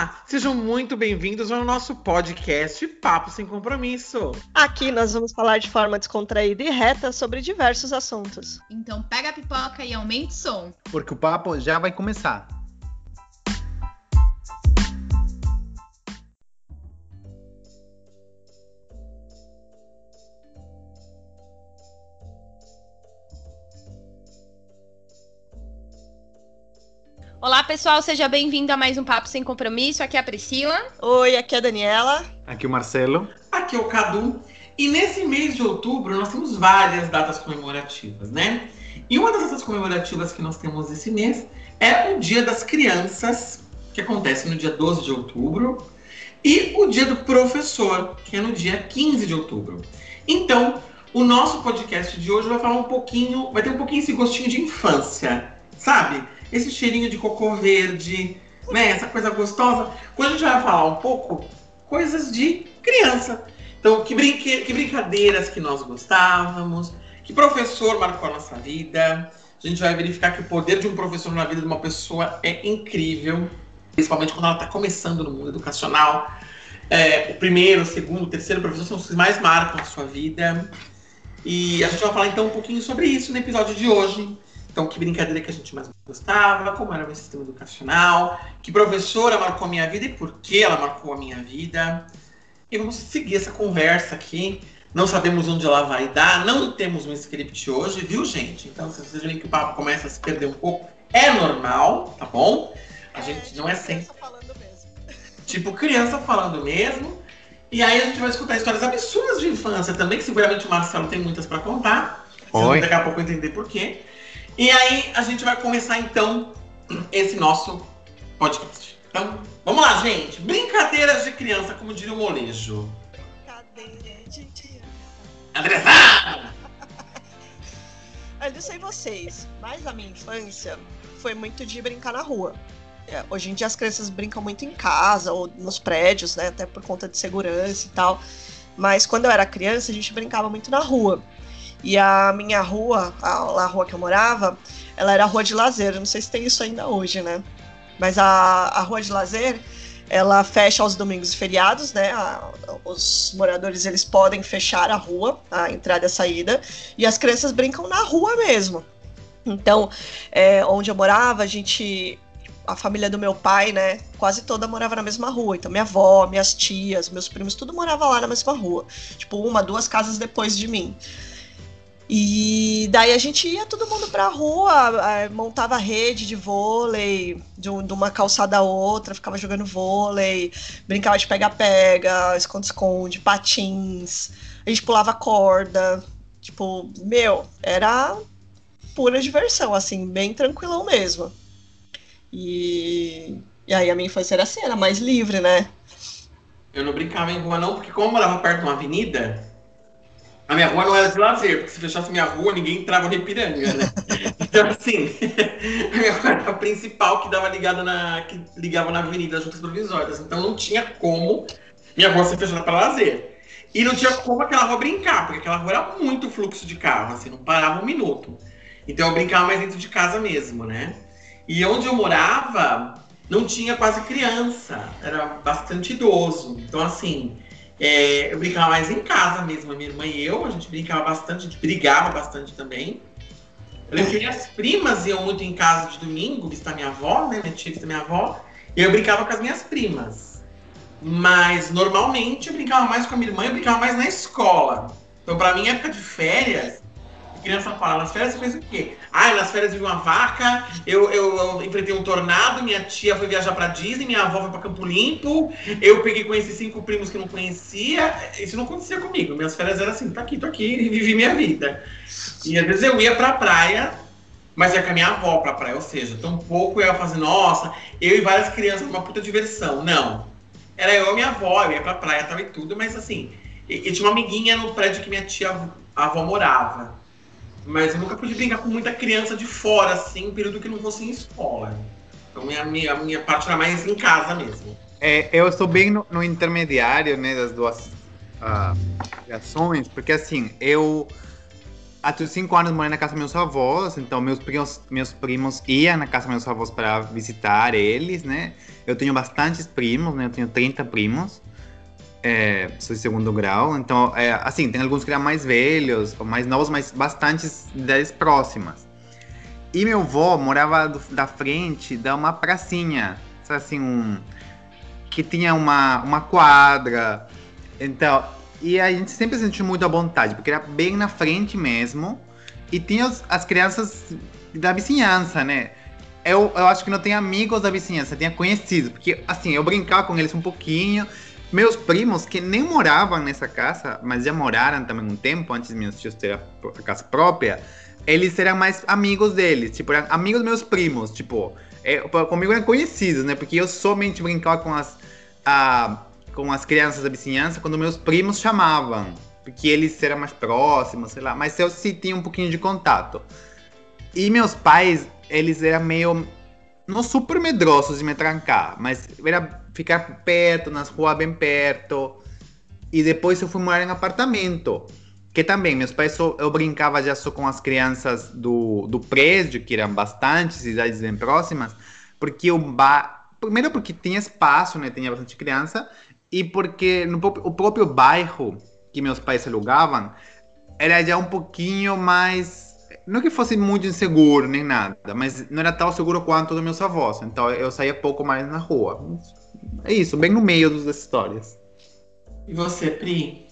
Olá, sejam muito bem-vindos ao nosso podcast Papo Sem Compromisso. Aqui nós vamos falar de forma descontraída e reta sobre diversos assuntos. Então pega a pipoca e aumente o som. Porque o papo já vai começar. Olá, pessoal, seja bem-vindo a mais um Papo Sem Compromisso. Aqui é a Priscila. Oi, aqui é a Daniela. Aqui o Marcelo. Aqui é o Cadu. E nesse mês de outubro nós temos várias datas comemorativas, né? E uma das datas comemorativas que nós temos esse mês é o Dia das Crianças, que acontece no dia 12 de outubro, e o Dia do Professor, que é no dia 15 de outubro. Então, o nosso podcast de hoje vai falar um pouquinho, vai ter um pouquinho esse gostinho de infância, sabe? Esse cheirinho de cocô verde, né? Essa coisa gostosa. Hoje a gente vai falar um pouco coisas de criança. Então, que, brinque... que brincadeiras que nós gostávamos, que professor marcou a nossa vida. A gente vai verificar que o poder de um professor na vida de uma pessoa é incrível, principalmente quando ela está começando no mundo educacional. É, o primeiro, o segundo, o terceiro professor são os que mais marcam a sua vida. E a gente vai falar então um pouquinho sobre isso no episódio de hoje. Então, que brincadeira que a gente mais gostava, como era o meu sistema educacional, que professora marcou a minha vida e por que ela marcou a minha vida. E vamos seguir essa conversa aqui. Não sabemos onde ela vai dar, não temos um script hoje, viu, gente? Então, se vocês verem que o papo começa a se perder um pouco, é normal, tá bom? A gente não é sempre. Tipo, criança falando mesmo. E aí a gente vai escutar histórias absurdas de infância também, que seguramente o Marcelo tem muitas para contar. Vocês vão daqui a pouco entender por quê. E aí a gente vai começar então esse nosso podcast. Então, vamos lá, gente. Brincadeiras de criança, como diria o molejo. Brincadeira de criança. Andressa! Eu não sei vocês, mas a minha infância foi muito de brincar na rua. É, hoje em dia as crianças brincam muito em casa ou nos prédios, né? Até por conta de segurança e tal. Mas quando eu era criança, a gente brincava muito na rua. E a minha rua, a, a rua que eu morava, ela era rua de lazer. Não sei se tem isso ainda hoje, né? Mas a, a rua de lazer, ela fecha aos domingos e feriados, né? A, os moradores eles podem fechar a rua, a entrada e a saída, e as crianças brincam na rua mesmo. Então, é, onde eu morava, a gente a família do meu pai, né, quase toda morava na mesma rua. Então, minha avó, minhas tias, meus primos, tudo morava lá na mesma rua. Tipo, uma, duas casas depois de mim. E daí a gente ia todo mundo pra rua, montava rede de vôlei, de, uma calçada a outra, ficava jogando vôlei, brincava de pega-pega, esconde-esconde, patins, a gente pulava corda. Tipo, meu, era pura diversão, assim, bem tranquilão mesmo. E, e aí a minha infância era assim, era mais livre, né? Eu não brincava em rua não, porque como eu morava perto de uma avenida, a minha rua não era de lazer, porque se fechasse minha rua, ninguém entrava no Ipiranga, né? então, assim, a minha rua era a principal que dava ligada na. que ligava na Avenida Juntas Provisórias. Então não tinha como minha rua ser fechada para lazer. E não tinha como aquela rua brincar, porque aquela rua era muito fluxo de carro, assim, não parava um minuto. Então eu brincava mais dentro de casa mesmo, né? E onde eu morava, não tinha quase criança, era bastante idoso. Então, assim, é, eu brincava mais em casa mesmo, a minha irmã e eu, a gente brincava bastante, a gente brigava bastante também. Eu lembro que minhas primas iam muito em casa de domingo visitar minha avó, né? Minha tia visita minha avó, e eu brincava com as minhas primas. Mas normalmente eu brincava mais com a minha irmã, eu brincava mais na escola. Então, para mim, época de férias, criança fala, nas férias você fez o quê? Ah, nas férias vi uma vaca, eu, eu, eu, enfrentei um tornado, minha tia foi viajar pra Disney, minha avó foi pra Campo Limpo, eu peguei esses cinco primos que não conhecia. Isso não acontecia comigo. Minhas férias eram assim, tô aqui, tô aqui, e vivi minha vida. E às vezes eu ia pra praia, mas ia com a minha avó pra praia, ou seja, tão pouco eu ia fazer, nossa, eu e várias crianças uma puta diversão. Não. Era eu e minha avó, eu ia pra praia tal e tudo, mas assim, e, e tinha uma amiguinha no prédio que minha tia a avó morava. Mas eu nunca pude brincar com muita criança de fora, assim, período que não fosse em escola. Então minha, minha, minha parte era mais em casa mesmo. É, eu estou bem no, no, intermediário, né, das duas uh, ações, porque assim, eu até os cinco anos morei na casa dos meus avós, então meus primos, meus primos iam na casa dos meus avós para visitar eles, né? Eu tenho bastantes primos, né? Eu tenho 30 primos. É, sou de segundo grau, então, é, assim, tem alguns que eram mais velhos, mais novos, mas bastantes idades próximas. E meu avô morava do, da frente de uma pracinha, assim, um, que tinha uma, uma quadra. Então, e a gente sempre se sentiu muito à vontade, porque era bem na frente mesmo. E tinha os, as crianças da vizinhança, né? Eu, eu acho que não tem amigos da vizinhança, tinha conhecidos. Porque, assim, eu brincava com eles um pouquinho. Meus primos, que nem moravam nessa casa, mas já moraram também um tempo antes de meus tios terem a casa própria, eles eram mais amigos deles. Tipo, eram amigos meus primos. Tipo, é, comigo eram conhecidos, né? Porque eu somente brincava com as. A, com as crianças da vizinhança quando meus primos chamavam, porque eles eram mais próximos, sei lá, mas eu sim tinha um pouquinho de contato. E meus pais, eles eram meio não super medrosos de me trancar, mas era ficar perto, nas ruas bem perto. E depois eu fui morar em apartamento. Que também, meus pais, só, eu brincava já só com as crianças do, do prédio, que eram bastantes, idades bem próximas, porque o. Primeiro porque tinha espaço, né? Tinha bastante criança. E porque no, o próprio bairro que meus pais alugavam era já um pouquinho mais. Não que fosse muito inseguro nem nada, mas não era tão seguro quanto dos meus avós. Então eu saía pouco mais na rua. É isso, bem no meio das histórias. E você, Pri?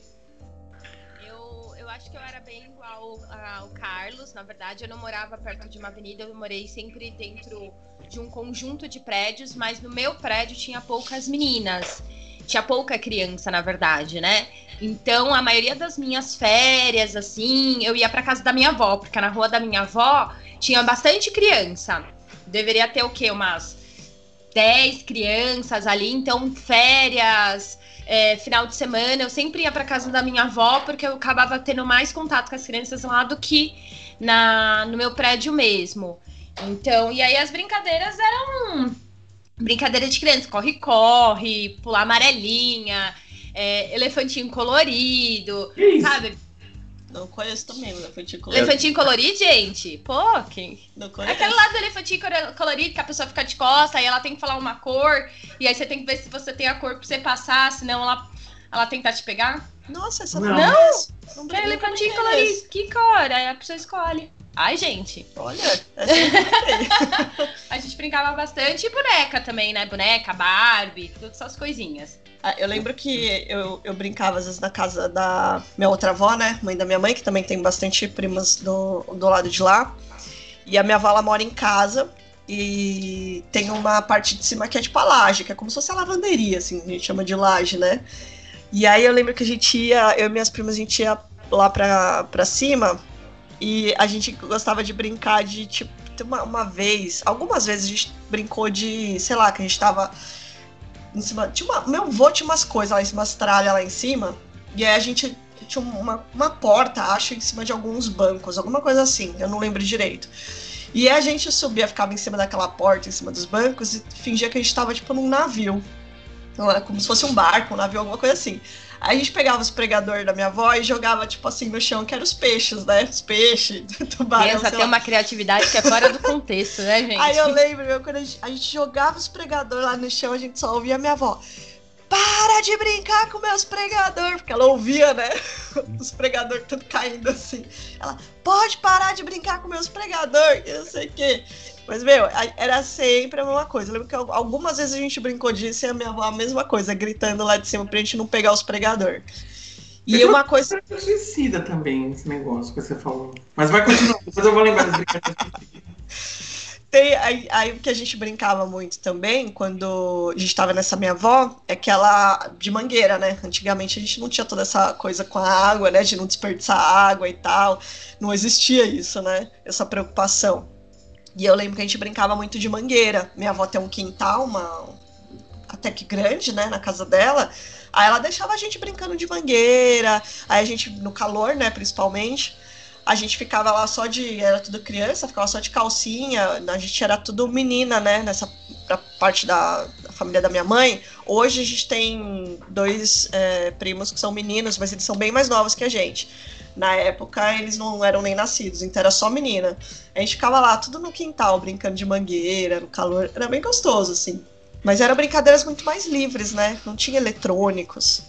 Eu, eu acho que eu era bem igual ao Carlos. Na verdade, eu não morava perto de uma avenida, eu morei sempre dentro de um conjunto de prédios, mas no meu prédio tinha poucas meninas tinha pouca criança, na verdade, né? Então, a maioria das minhas férias, assim, eu ia para casa da minha avó, porque na rua da minha avó tinha bastante criança. Deveria ter o quê? Umas 10 crianças ali. Então, férias, é, final de semana, eu sempre ia para casa da minha avó, porque eu acabava tendo mais contato com as crianças lá do que na, no meu prédio mesmo. Então, e aí as brincadeiras eram brincadeira de criança, corre-corre, pular amarelinha, é, elefantinho colorido, sabe? Não conheço também o elefantinho colorido. Elefantinho colorido, gente? Pô, quem? Não conheço. Aquele lado do elefantinho colorido que a pessoa fica de costa, aí ela tem que falar uma cor, e aí você tem que ver se você tem a cor pra você passar, senão ela, ela tentar te pegar. Nossa, essa não. Não, não, não é elefantinho colorido. Que cor? Aí a pessoa escolhe. Ai, gente. Olha, a gente brincava bastante e boneca também, né? Boneca, Barbie, todas essas coisinhas. Ah, eu lembro que eu, eu brincava às vezes na casa da minha outra avó, né? Mãe da minha mãe, que também tem bastante primas do, do lado de lá. E a minha avó ela mora em casa e tem uma parte de cima que é de tipo laje, que é como se fosse a lavanderia, assim, a gente chama de laje, né? E aí eu lembro que a gente ia, eu e minhas primas, a gente ia lá pra, pra cima e a gente gostava de brincar de, tipo, uma, uma vez, algumas vezes a gente brincou de, sei lá, que a gente tava em cima. Tinha uma, meu avô tinha umas coisas lá em cima, umas tralhas lá em cima. E aí a gente tinha uma, uma porta, acho, em cima de alguns bancos, alguma coisa assim, eu não lembro direito. E a gente subia, ficava em cima daquela porta, em cima dos bancos, e fingia que a gente tava, tipo, num navio. Então, como se fosse um barco, um navio, alguma coisa assim. Aí a gente pegava os pregadores da minha avó e jogava, tipo assim, no chão, que eram os peixes, né? Os peixes, tubarão. Pensa, tem uma criatividade que é fora do contexto, né, gente? Aí eu lembro, meu, quando a gente, a gente jogava os pregadores lá no chão, a gente só ouvia a minha avó. Para de brincar com meus pregadores! Porque ela ouvia, né? Os pregadores tudo caindo assim. Ela, pode parar de brincar com meus pregadores, eu sei o quê. Mas, meu, era sempre a mesma coisa. Eu lembro que algumas vezes a gente brincou disso e a minha avó a mesma coisa, gritando lá de cima pra gente não pegar os pregadores. E uma coisa. suicida também, esse negócio que você falou. Mas vai continuar, depois eu vou lembrar das brincadeiras. Tem, aí, aí o que a gente brincava muito também, quando a gente estava nessa minha avó, é que ela. de mangueira, né? Antigamente a gente não tinha toda essa coisa com a água, né? De não desperdiçar água e tal. Não existia isso, né? Essa preocupação. E eu lembro que a gente brincava muito de mangueira. Minha avó tem um quintal, uma até que grande, né, na casa dela. Aí ela deixava a gente brincando de mangueira. Aí a gente, no calor, né, principalmente, a gente ficava lá só de. Era tudo criança, ficava só de calcinha. A gente era tudo menina, né, nessa parte da, da família da minha mãe. Hoje a gente tem dois é, primos que são meninos, mas eles são bem mais novos que a gente. Na época, eles não eram nem nascidos, então era só menina. A gente ficava lá, tudo no quintal, brincando de mangueira, no calor. Era bem gostoso, assim. Mas eram brincadeiras muito mais livres, né? Não tinha eletrônicos.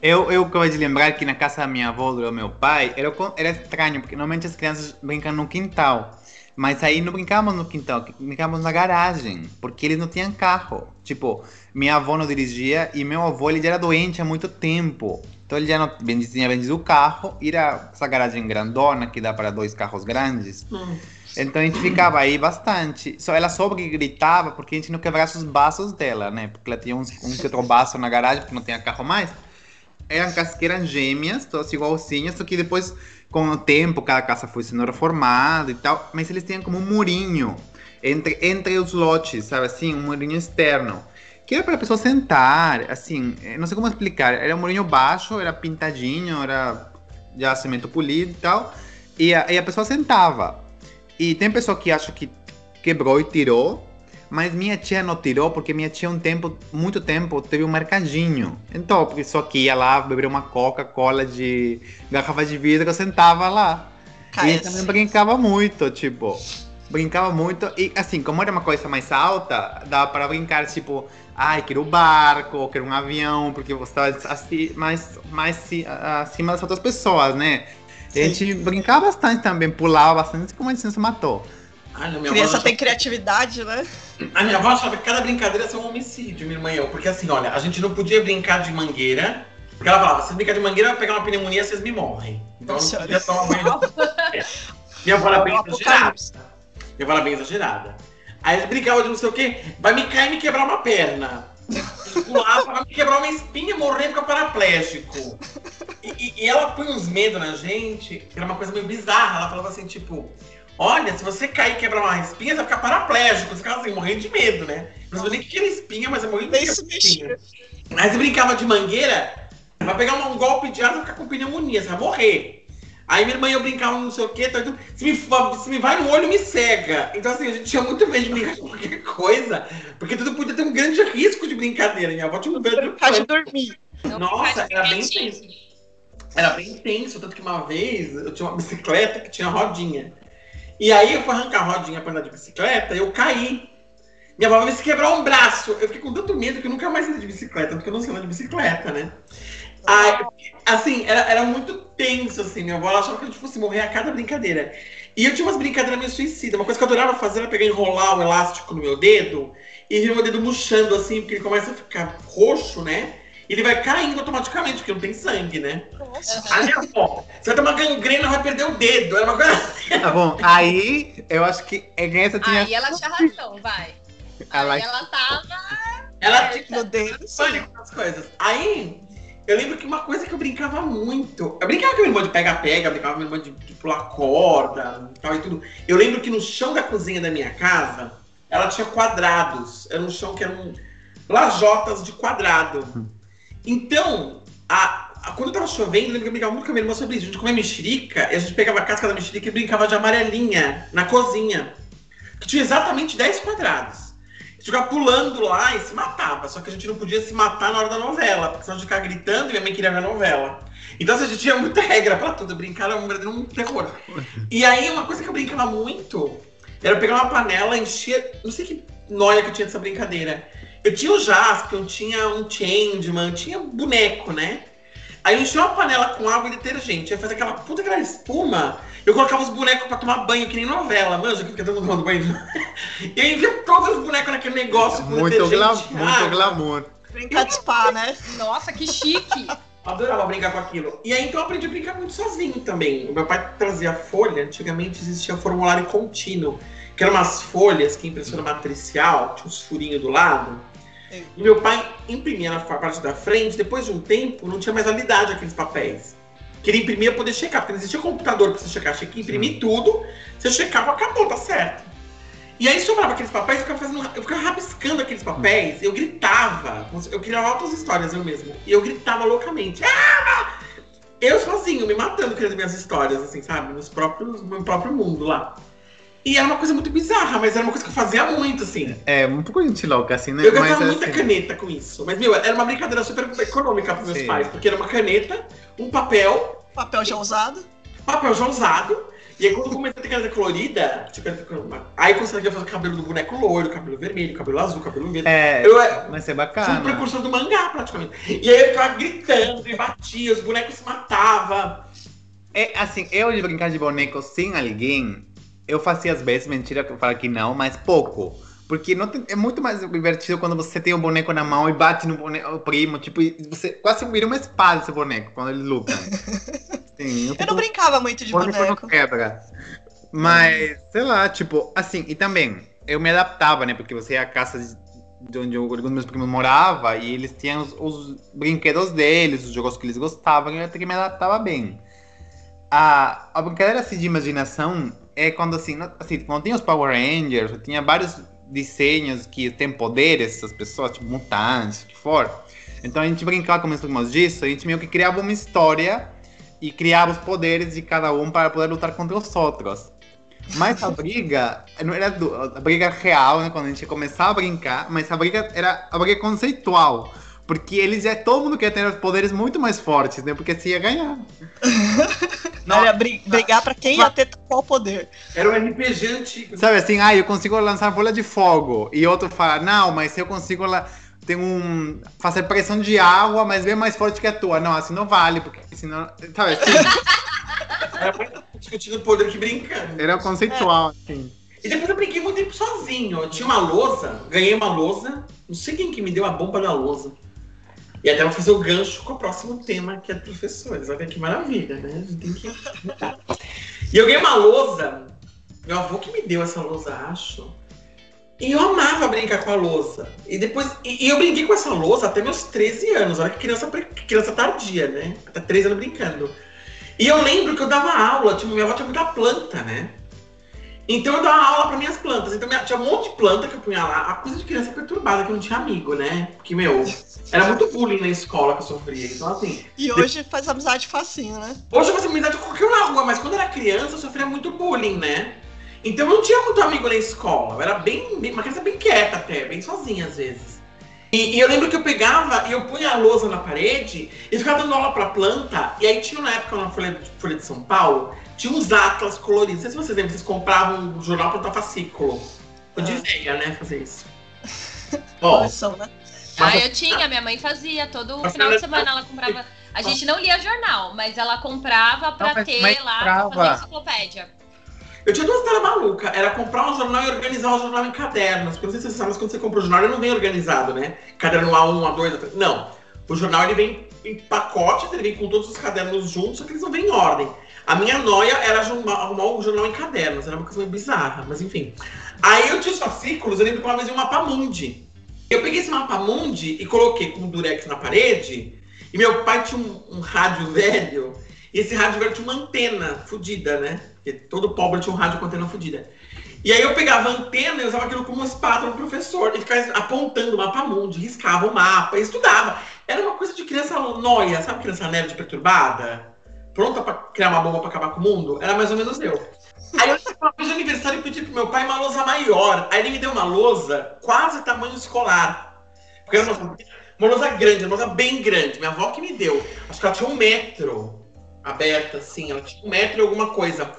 Eu, eu acabei de lembrar que na casa da minha avó, do meu pai, era, era estranho, porque normalmente as crianças brincam no quintal. Mas aí não brincávamos no quintal, brincávamos na garagem, porque eles não tinham carro. Tipo, minha avó não dirigia e meu avô ele já era doente há muito tempo. Então ele já não tinha vendido o carro, ir a essa garagem grandona que dá para dois carros grandes. Hum. Então a gente ficava aí bastante. Só ela só gritava porque a gente não quebrasse os baços dela, né? Porque ela tinha uns, um que outro baço na garagem porque não tinha carro mais. Eram casqueiras gêmeas, todas igualzinhas, só que depois com o tempo, cada casa foi sendo reformada e tal, mas eles tinham como um murinho entre, entre os lotes, sabe assim? Um murinho externo. Que era para a pessoa sentar, assim, eh, não sei como explicar. Era um murinho baixo, era pintadinho, era já cimento polido e tal. E a, e a pessoa sentava. E tem pessoa que acha que quebrou e tirou, mas minha tia não tirou porque minha tia um tempo, muito tempo, teve um mercadinho. Então, porque só que ia lá beber uma Coca-Cola de garrafa de vidro, eu sentava lá. E também brincava muito, tipo, brincava muito e assim, como era uma coisa mais alta, dava para brincar tipo, ai, quero um barco, quero um avião, porque você estava assim, mais mais acima das outras pessoas, né? E a gente brincava bastante também, pulava bastante, como a gente se matou. Ai, não, Criança tem criatividade, né? A minha avó achava que cada brincadeira ia ser um homicídio, minha irmã e eu. Porque assim, olha, a gente não podia brincar de mangueira. Porque ela falava, se brincar de mangueira, vai pegar uma pneumonia, vocês me morrem. Então Nossa, não podia tomar banho. é. Minha avó era bem exagerada. Minha avó era bem exagerada. Aí eles brincavam de não sei o quê, vai me cair e me quebrar uma perna. Pulava, vai me quebrar uma espinha e morrer porque paraplégico. E, e, ela põe uns medos na gente, que era uma coisa meio bizarra. Ela falava assim, tipo, Olha, se você cair e quebrar uma espinha, você vai ficar paraplégico. Você ficava assim, morrendo de medo, né? Não sabia nem que era espinha, mas eu morri de medo. espinha. Aí você brincava de mangueira, vai pegar um golpe de ar e ficar com pneumonia, você vai morrer. Aí minha irmã eu brincava não sei o quê, então, se, me, se me vai no olho, me cega. Então, assim, a gente tinha muito medo de brincar com qualquer coisa, porque tudo podia ter um grande risco de brincadeira. Minha avó tinha um medo de dormir. Nossa, era bem tenso. Era bem tenso, tanto que uma vez eu tinha uma bicicleta que tinha rodinha. E aí eu fui arrancar a rodinha pra andar de bicicleta, eu caí. Minha avó vai se quebrar um braço. Eu fiquei com tanto medo que eu nunca mais andei de bicicleta, porque eu não sei andar de bicicleta, né? Aí, assim, era, era, muito tenso, assim. Minha avó achava que a gente fosse morrer a cada brincadeira. E eu tinha umas brincadeiras meio suicidas. Uma coisa que eu adorava fazer era pegar e enrolar o elástico no meu dedo e ver meu dedo murchando, assim, porque ele começa a ficar roxo, né? ele vai caindo automaticamente, porque não tem sangue, né? Nossa. Aí, ó, você vai ter uma gangrena, vai perder o dedo. Era uma coisa assim. Tá bom, aí eu acho que essa tinha. Aí ela tinha razão, vai. Ela... Aí ela tava. Ela tinha no dedo, pânico nas coisas. Aí, eu lembro que uma coisa que eu brincava muito. Eu brincava com a minha irmã de pega-pega, brincava com a minha irmã de, de pular corda tal e tudo. Eu lembro que no chão da cozinha da minha casa, ela tinha quadrados. Era um chão que eram lajotas de quadrado. Hum. Então, a, a, quando tava chovendo, eu lembro que eu brincava muito com a minha irmã sobre isso. A gente comia mexerica e a gente pegava a casca da mexerica e brincava de amarelinha na cozinha. Que tinha exatamente 10 quadrados. Ficava pulando lá e se matava. Só que a gente não podia se matar na hora da novela, porque senão a gente ficava gritando e minha mãe queria ver a novela. Então assim, a gente tinha muita regra pra tudo. Brincar era um verdadeiro terror. E aí, uma coisa que eu brincava muito era pegar uma panela, encher. Não sei que noia que eu tinha dessa brincadeira eu tinha o Jaspion, tinha um Changeman, tinha um boneco, né? Aí eu enchia uma panela com água e detergente. Aí fazia aquela puta aquela espuma. Eu colocava os bonecos pra tomar banho, que nem novela, manja, que fica todo mundo tomando banho. e aí envia todos os bonecos naquele negócio com muito detergente. Gla muito glamour. Brincar de spa, né? Nossa, que chique. Adorava brincar com aquilo. E aí então eu aprendi a brincar muito sozinho também. O meu pai trazia folha, antigamente existia formulário contínuo, que eram umas folhas que impressora matricial, tinha uns furinhos do lado. E meu pai imprimia na parte da frente, depois de um tempo, não tinha mais validade aqueles papéis. Que ele imprimia poder checar, porque não existia computador pra você checar. Tinha que imprimir Sim. tudo, você checava, acabou, tá certo. E aí sobrava aqueles papéis, eu ficava, fazendo, eu ficava rabiscando aqueles papéis, eu gritava. Eu criava outras histórias eu mesmo. E eu gritava loucamente. Ah! Eu sozinho, me matando criando minhas histórias, assim, sabe? Nos próprios, no meu próprio mundo lá. E era uma coisa muito bizarra, mas era uma coisa que eu fazia muito, assim. É, um pouco gente louca, assim, né? Eu gastava muita assim... caneta com isso. Mas, meu, era uma brincadeira super econômica pros meus Sim. pais, porque era uma caneta, um papel Papel já usado. Papel já usado. E aí quando comecei a ter caneta colorida, tipo, aí consegui fazer o cabelo do boneco loiro, cabelo vermelho, cabelo azul, cabelo verde. É, Eu é- mas é bacana. precursor do mangá, praticamente. E aí eu ficava gritando e batia, os bonecos se matavam. É, assim, eu de brincar de boneco sem alguém, eu fazia às vezes, mentira que eu falo que não, mas pouco. Porque não tem- é muito mais divertido quando você tem o boneco na mão e bate no boneco, o primo, tipo, você quase vira uma espada esse boneco quando eles lutam. Sim, Eu não brincava muito de boneco boneco. não quebra. Mas, sei lá, tipo, assim, e também, eu me adaptava, né? Porque você ia à casa de- de onde eu- alguns dos meus primos morava e eles tinham os, os brinquedos deles, os jogos que eles gostavam, e eu até que me adaptava bem. A, a brincadeira assim, de imaginação é quando assim, assim, quando tinha os Power Rangers, tinha vários desenhos que tem poderes, essas pessoas, tipo mutantes, o que for. Então a gente brincava com meus primos disso, a gente meio que criava uma história e criava os poderes de cada um para poder lutar contra os outros. Mas a briga não era do- a briga real, né? Quando a gente começava a brincar, mas a briga era a briga conceitual. Porque eles já todo mundo quer ter poderes muito mais fortes, né? Porque se ia ganhar. Não, era bri- brigar pra quem ia ter qual poder. Era um RPG antigo. Sabe assim, ah, eu consigo lançar bola de fogo. E outro fala, não, mas eu consigo lá. Tem um. fazer pressão de água, mas bem mais forte que a tua. Não, assim não vale, porque senão. Sabe assim? Era mais discutindo poder que brincando. Era conceitual, assim. E depois eu brinquei muito tempo sozinho. Eu tinha uma lousa, ganhei uma lousa. Não sei quem que me deu a bomba da lousa. E até vou fazer o gancho com o próximo tema, que é professores. Olha que maravilha, né? Tem que. e eu ganhei uma lousa. Meu avô que me deu essa lousa, acho. E eu amava brincar com a lousa. E depois. E, e eu brinquei com essa lousa até meus 13 anos. Olha que criança, criança tardia, né? Até 13 anos brincando. E eu lembro que eu dava aula, tipo, minha avó tinha muita planta, né? Então eu dava aula para minhas plantas. Então tinha um monte de planta que eu punha lá. A coisa de criança perturbada, que eu não tinha amigo, né? Porque, meu, era muito bullying na escola que eu sofria. Então, assim, E hoje faz amizade facinho, né? hoje eu faço amizade com qualquer um na rua, mas quando eu era criança eu sofria muito bullying, né? Então eu não tinha muito amigo na escola. Eu era bem, bem- uma criança bem quieta até, bem sozinha às vezes. E, e eu lembro que eu pegava e eu punha a lousa na parede e ficava dando aula pra planta. E aí tinha na época na Folha, Folha de São Paulo, tinha uns atlas coloridos. Não sei se vocês lembram, vocês compravam um jornal pra dar fascículo. Eu de Ah. veia, né, fazer isso. Ó, Coleção, né? Ah, eu tinha, minha mãe fazia. Todo Mas final de semana ela comprava. A gente não lia jornal, mas ela comprava pra Não, ter lá, pra fazer enciclopédia. Eu tinha duas ideias malucas. Era comprar um jornal e organizar o jornal em cadernos. Porque não sei se você sabe, mas quando você compra o jornal, ele não vem organizado, né? Caderno A1, A2, A3. Não. O jornal ele vem em pacotes, ele vem com todos os cadernos juntos, só que eles não vêm em ordem. A minha noia era arrumar, o jornal em cadernos. Era uma coisa meio bizarra, mas enfim. Aí eu tinha os fascículos, eu lembro que uma vez um mapa mundi. Eu peguei esse mapa mundi e coloquei com um durex na parede. E meu pai tinha um, um rádio velho. E esse rádio velho tinha uma antena fodida, né? Porque todo pobre tinha um rádio com antena fodida. E aí eu pegava a antena e usava aquilo como espátula do professor. E ficava apontando o mapa mundi, riscava o mapa, estudava. Era uma coisa de criança noia, sabe criança nerd perturbada? Pronta pra criar uma bomba pra acabar com o mundo? Era mais ou menos eu. Aí eu vez de aniversário e pedi pro meu pai uma lousa maior. Aí ele me deu uma lousa quase tamanho escolar. Porque era uma, uma lousa grande, uma lousa bem grande. Minha avó que me deu. Acho que ela tinha um metro aberta, assim. Ela tinha um metro e alguma coisa.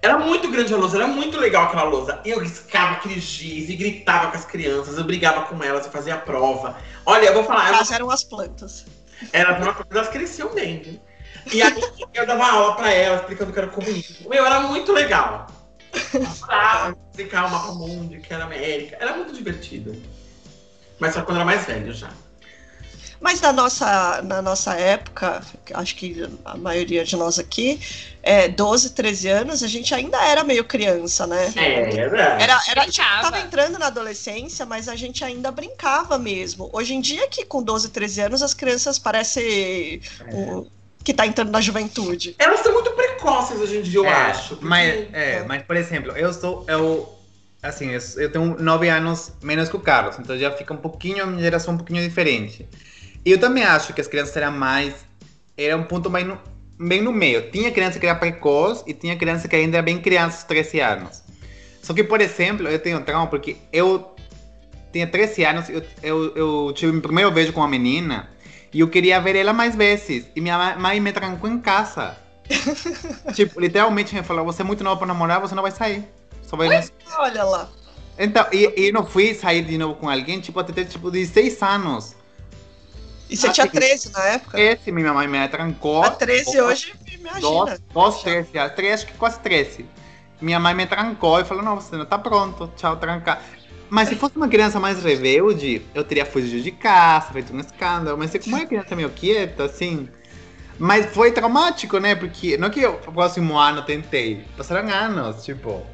Era muito grande a lousa, era muito legal aquela lousa. Eu riscava aqueles giz e gritava com as crianças, eu brigava com elas, eu fazia a prova. Olha, eu vou falar, eu Mas eram as plantas. era uma coisa, elas cresciam bem, viu? E aí eu dava aula pra elas, explicando que era comunismo. Meu, era muito legal. Explicar o mapa mundo, que era América. Era muito divertido. Mas só quando era mais velho já. Mas na nossa, na nossa época, acho que a maioria de nós aqui, é, 12, 13 anos, a gente ainda era meio criança, né? É, era. Era, era, Brincava. tava entrando na adolescência, mas a gente ainda brincava mesmo. Hoje em dia, que com 12, 13 anos, as crianças parecem o- que tá entrando na juventude. Elas são muito precoces hoje em dia, eu É, acho. porque- Mas, é, mas, por exemplo, eu sou. Eu, assim, eu, eu tenho nove anos menos que o Carlos, então já fica um pouquinho, a minha geração um pouquinho diferente. E eu também acho que as crianças eram mais. Era um ponto bem no, bem no meio. Tinha criança que era precoce e tinha criança que ainda era bem criança, 13 anos. Só que, por exemplo, eu tenho trauma porque eu tinha 13 anos, eu, eu, eu tive meu primeiro beijo com uma menina e eu queria ver ela mais vezes. E minha mãe me trancou em casa. tipo, literalmente me falou, você é muito nova pra namorar, você não vai sair. Só vai Olha lá. Então, e, e eu não fui sair de novo com alguém, tipo, até ter, tipo, 16 anos. E você Ah, tinha tem- 13 na época? Esse, minha mãe me trancou. A 13 hoje, imagina. Dos, dos 13, ah, três, acho que quase 13. Minha mãe me trancou e falou, não, você não tá pronto, tchau, trancar. Mas se fosse uma criança mais rebelde, eu teria fugido de casa, feito um escândalo. Mas como é criança meio quieta, assim... Mas foi traumático, né? Porque não é que eu, próximo ano tentei. Passaram anos, tipo...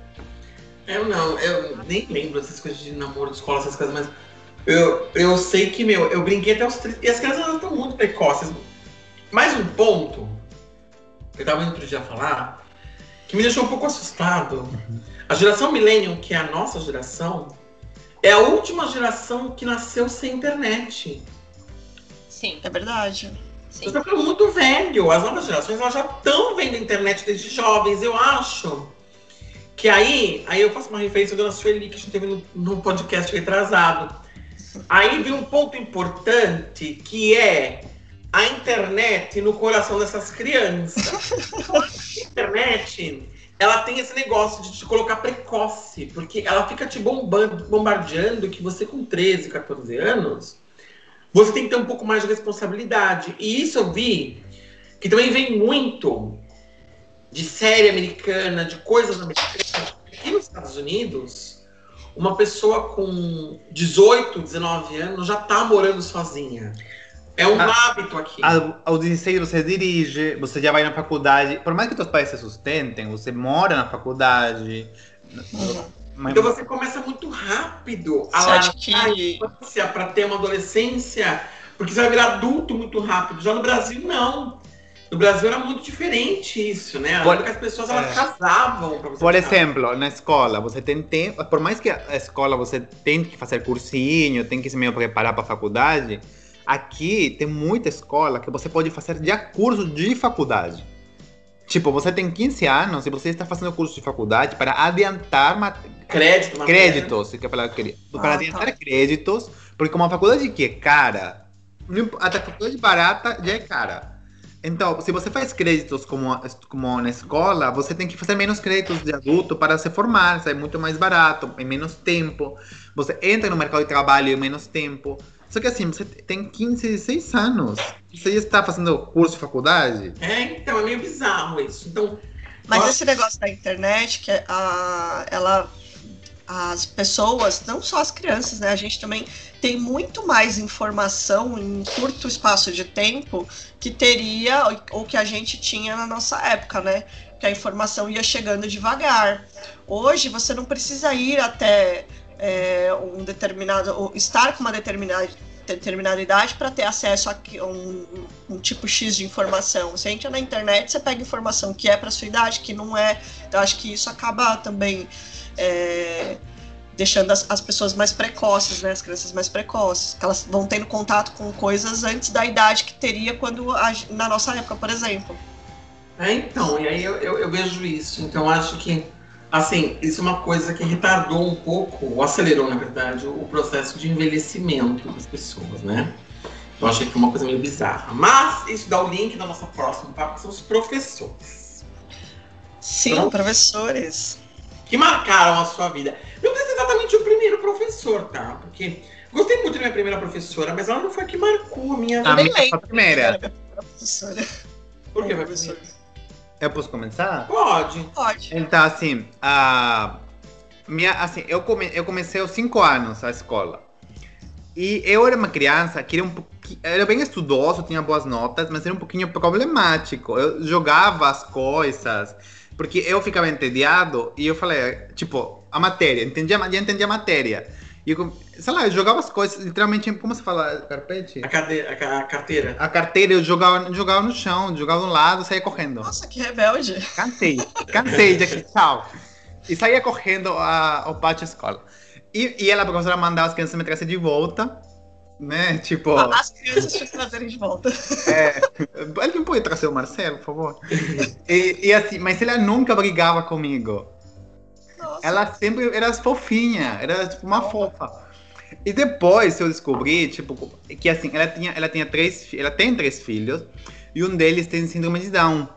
Eu não, eu nem lembro dessas coisas de namoro de escola, essas coisas, mas eu, eu sei que, meu, eu brinquei até os 30. E as crianças estão muito precoces. Mais um ponto, que eu tava indo outro dia falar, que me deixou um pouco assustado. A geração Millennium, que é a nossa geração, é a última geração que nasceu sem internet. Sim, É verdade. sim. Você tá ficando muito velho. As novas gerações elas já estão vendo a internet desde jovens, eu acho. Que aí, aí eu faço uma referência à dona Sueli, que a gente teve no, no podcast retrasado. Aí vem um ponto importante, que é a internet no coração dessas crianças. a internet, ela tem esse negócio de te colocar precoce, porque ela fica te bombando, bombardeando que você com 13, 14 anos, você tem que ter um pouco mais de responsabilidade. E isso eu vi que também vem muito de série americana, de coisas americanas. Aqui nos Estados Unidos, uma pessoa com 18, 19 anos já tá morando sozinha. É um Ah, hábito aqui. Ao- Aos 16 você dirige, você já vai na faculdade. Por mais que teus pais se sustentem, você mora na faculdade. Uhum. Mas- Então você começa muito rápido a que- largar a infância para ter uma adolescência, porque você vai virar adulto muito rápido. Já no Brasil, não. No Brasil era muito diferente isso, né? Por- Porque as pessoas elas é. casavam Por exemplo, na escola, você tem tempo. Por mais que a escola você tem que fazer cursinho, tem que se meio preparar para a faculdade, aqui tem muita escola que você pode fazer já curso de faculdade. Tipo, você tem 15 anos e você está fazendo curso de faculdade para adiantar mat- Crédito, créditos, que é para, para Ah, adiantar tá. créditos, porque uma faculdade que é cara, até a faculdade barata já é cara. Então, se você faz créditos como, como na escola, você tem que fazer menos créditos de adulto para se formar, sai muito mais barato, em menos tempo. Você entra no mercado de trabalho em menos tempo. Só que assim, você tem 15, 16 anos. Você já está fazendo curso de faculdade? É, então, é meio bizarro isso. Então, Mas Nossa. esse negócio da internet, que a, ela. As pessoas, não só as crianças, né? A gente também tem muito mais informação em curto espaço de tempo que teria ou- ou que a gente tinha na nossa época, né? Que a informação ia chegando devagar. Hoje você não precisa ir até é, um determinado. estar com uma determinada, determinada idade para ter acesso a um, um tipo X de informação. Você entra na internet, você pega informação que é para sua idade, que não é. Eu acho que isso acaba também é, deixando as, as pessoas mais precoces, né? As crianças mais precoces, que elas vão tendo contato com coisas antes da idade que teria quando a- na nossa época, por exemplo. é, então, e aí eu, eu, eu vejo isso. Então, acho que, assim, isso é uma coisa que retardou um pouco, ou acelerou, na verdade, o processo de envelhecimento das pessoas, né? Eu achei que foi uma coisa meio bizarra. Mas isso dá o link da nossa próxima papo, que são os professores. Sim, Então- professores. que marcaram a sua vida. Não precisa exatamente o primeiro professor, tá? Porque gostei muito da minha primeira professora, mas ela não foi a que marcou a minha A vida. nem minha lembro. primeira. Era minha professora. Por que, Bom, vai professor. Eu posso começar? Pode. Pode. Então, assim, a minha, assim eu, come, eu comecei aos 5 anos a escola. E eu era uma criança que era um pouquinho, era bem estudoso, tinha boas notas, mas era um pouquinho problemático. Eu jogava as coisas, porque eu ficava entediado e eu falei, tipo, a matéria, entendia, já entendia a matéria. E eu, sei lá, eu jogava as coisas, literalmente, como se fala, carpete? A, cade... a a carteira. A carteira eu jogava, jogava no chão, jogava de um lado, saía correndo. Nossa, que rebelde. Cansei, cansei de aqui, tchau. E saía correndo a- ao pátio da escola. E, e ela, a professora, mandava as crianças me trazer de volta, né? Tipo, As crianças te trazerem de volta. é, alguém pode trazer o Marcelo, por favor? E, e assim, mas ela nunca brigava comigo. Nossa. Ela sempre era fofinha, era tipo uma fofa. E depois eu descobri, tipo, que assim, ela tinha, ela tinha três, ela tem três filhos e um deles tem síndrome de Down.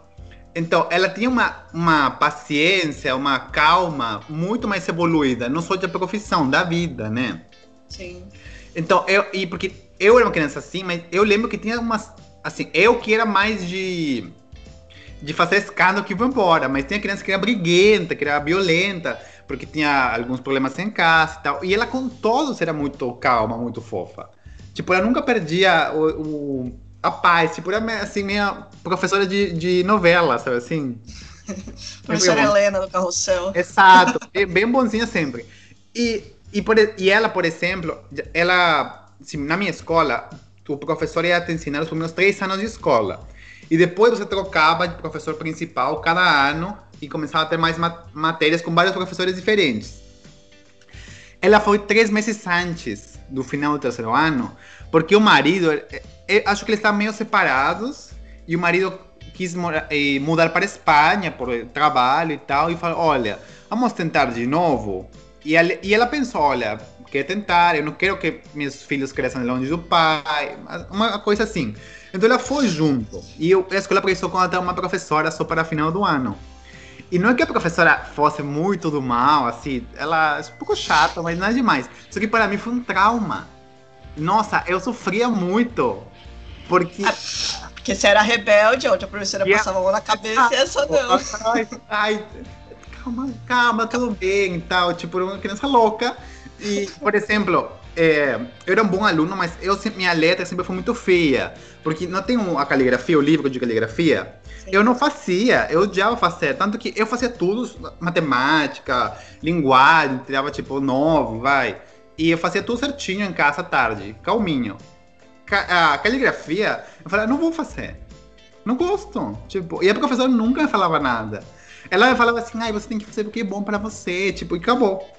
Então, ela tinha uma, uma paciência, uma calma muito mais evoluída, não só da profissão, da vida, né? Sim. Então, eu, e porque eu era uma criança assim, mas eu lembro que tinha umas. Assim, eu que era mais de. De fazer escândalo que vou embora, mas tinha criança que era briguenta, que era violenta, porque tinha alguns problemas em casa e tal. E ela com todos era muito calma, muito fofa. Tipo, ela nunca perdia o, o a paz, tipo, era assim, minha professora de, de novela, sabe assim? Professora Helena do Carrossel. Exato, bem bonzinha sempre. E, e, por, e ela, por exemplo, ela, assim, na minha escola, o professor ia te ensinar os primeiros três anos de escola. E depois você trocava de professor principal cada ano e começava a ter mais mat matérias com vários professores diferentes. Ela foi três meses antes do final do terceiro ano, porque o marido, acho que eles estavam meio separados e o marido quis eh, mudar para a Espanha por trabalho e tal, e falou: Olha, vamos tentar de novo. E ela, e ela pensou: Olha, quer tentar, eu não quero que meus filhos cresçam longe do pai, uma coisa assim. Então ela foi junto. E eu, a escola precisou contratar uma professora só para final do ano. E não é que a professora fosse muito do mal, assim, ela é um pouco chata, mas não é demais. Só que para mim foi um trauma. Nossa, eu sofria muito. Porque. Ah, porque você era rebelde, a outra professora yeah. passava a mão na cabeça e essa não. Ai, ai, calma, calma, tudo bem e tal. Tipo, uma criança louca. E, por exemplo, é, eu era um bom aluno, mas eu, minha letra sempre foi muito feia. Porque não tem a caligrafia, o livro de caligrafia. Sim. Eu não fazia, eu odiava fazer. Tanto que eu fazia tudo, matemática, linguagem, tirava tipo nove, vai. E eu fazia tudo certinho em casa à tarde, calminho a caligrafia, eu falei, não vou fazer. Não gosto. Tipo, e a professora nunca falava nada. Ela falava assim, ah, você tem que fazer o que é bom para você, tipo, e acabou.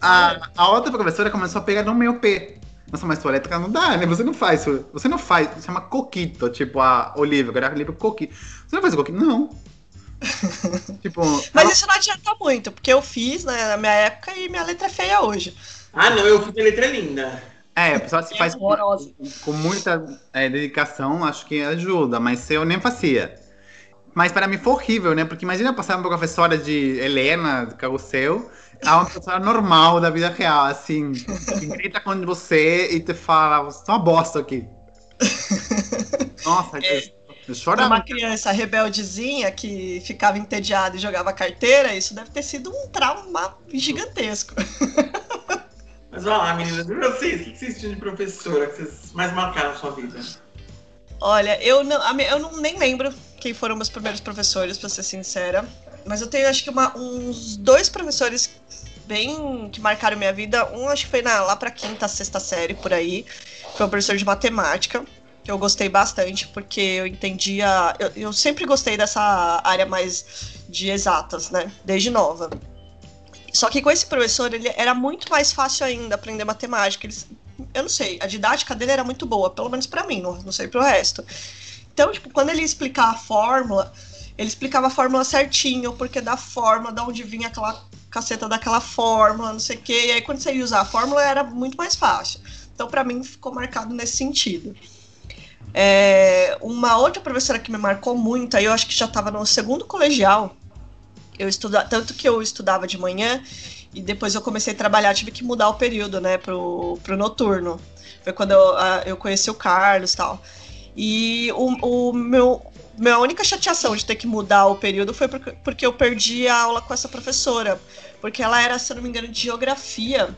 A, a outra professora começou a pegar no meu pé. Nossa, mas sua letra não dá, né? Você não faz, você não faz, chama coquito, tipo, a, o livro, era o livro coquito. Você não faz coquito? Não. tipo, mas ela... isso não adianta muito, porque eu fiz né, na minha época e minha letra é feia hoje. Ah, não, eu fiz a letra linda. É, a pessoa se é faz com, com, muita é, dedicação, acho que ajuda, mas eu nem fazia. Mas para mim foi horrível, né? Porque imagina passar uma professora de Helena, de Carrossel, a uma professora normal da vida real, assim, que grita com você e te fala, você é uma bosta aqui. Nossa, é, chora uma criança rebeldezinha que ficava entediada e jogava carteira, isso deve ter sido um trauma gigantesco. Mas vai lá, meninas, e vocês? O que vocês tinham de professora que vocês mais marcaram na sua vida? Olha, eu não, eu não nem lembro quem foram meus primeiros professores, pra ser sincera. Mas eu tenho acho que uma, uns dois professores bem que marcaram minha vida. Um acho que foi na, lá pra quinta, sexta série, por aí. Foi um professor de matemática. Que eu gostei bastante, porque eu entendia. Eu, eu sempre gostei dessa área mais de exatas, né? Desde nova. Só que com esse professor, ele era muito mais fácil ainda aprender matemática. Ele, eu não sei, a didática dele era muito boa, pelo menos para mim, não, não sei pro resto. Então, tipo, quando ele explicava a fórmula, ele explicava a fórmula certinho, porque da fórmula, da onde vinha aquela caceta daquela fórmula, não sei o quê. E aí, quando você ia usar a fórmula, era muito mais fácil. Então, para mim, ficou marcado nesse sentido. É, uma outra professora que me marcou muito, aí eu acho que já estava no segundo colegial, eu estudava, tanto que eu estudava de manhã e depois eu comecei a trabalhar, tive que mudar o período, né, pro, pro noturno. Foi quando eu, eu conheci o Carlos e tal. E o, o meu, minha única chateação de ter que mudar o período foi porque, eu perdi a aula com essa professora. Porque ela era, se eu não me engano, de geografia.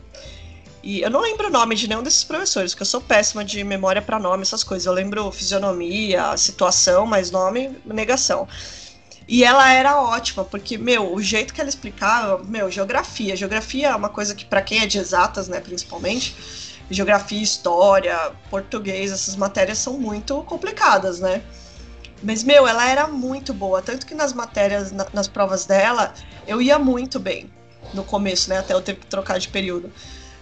E eu não lembro o nome de nenhum desses professores, porque eu sou péssima de memória para nome, essas coisas. Eu lembro fisionomia, situação, mas nome, negação. E ela era ótima, porque, meu, o jeito que ela explicava, meu, geografia. Geografia é uma coisa que, para quem é de exatas, né, principalmente, geografia, história, português, essas matérias são muito complicadas, né? Mas, meu, ela era muito boa. Tanto que nas matérias, na, nas provas dela, eu ia muito bem no começo, né? Até eu ter que trocar de período.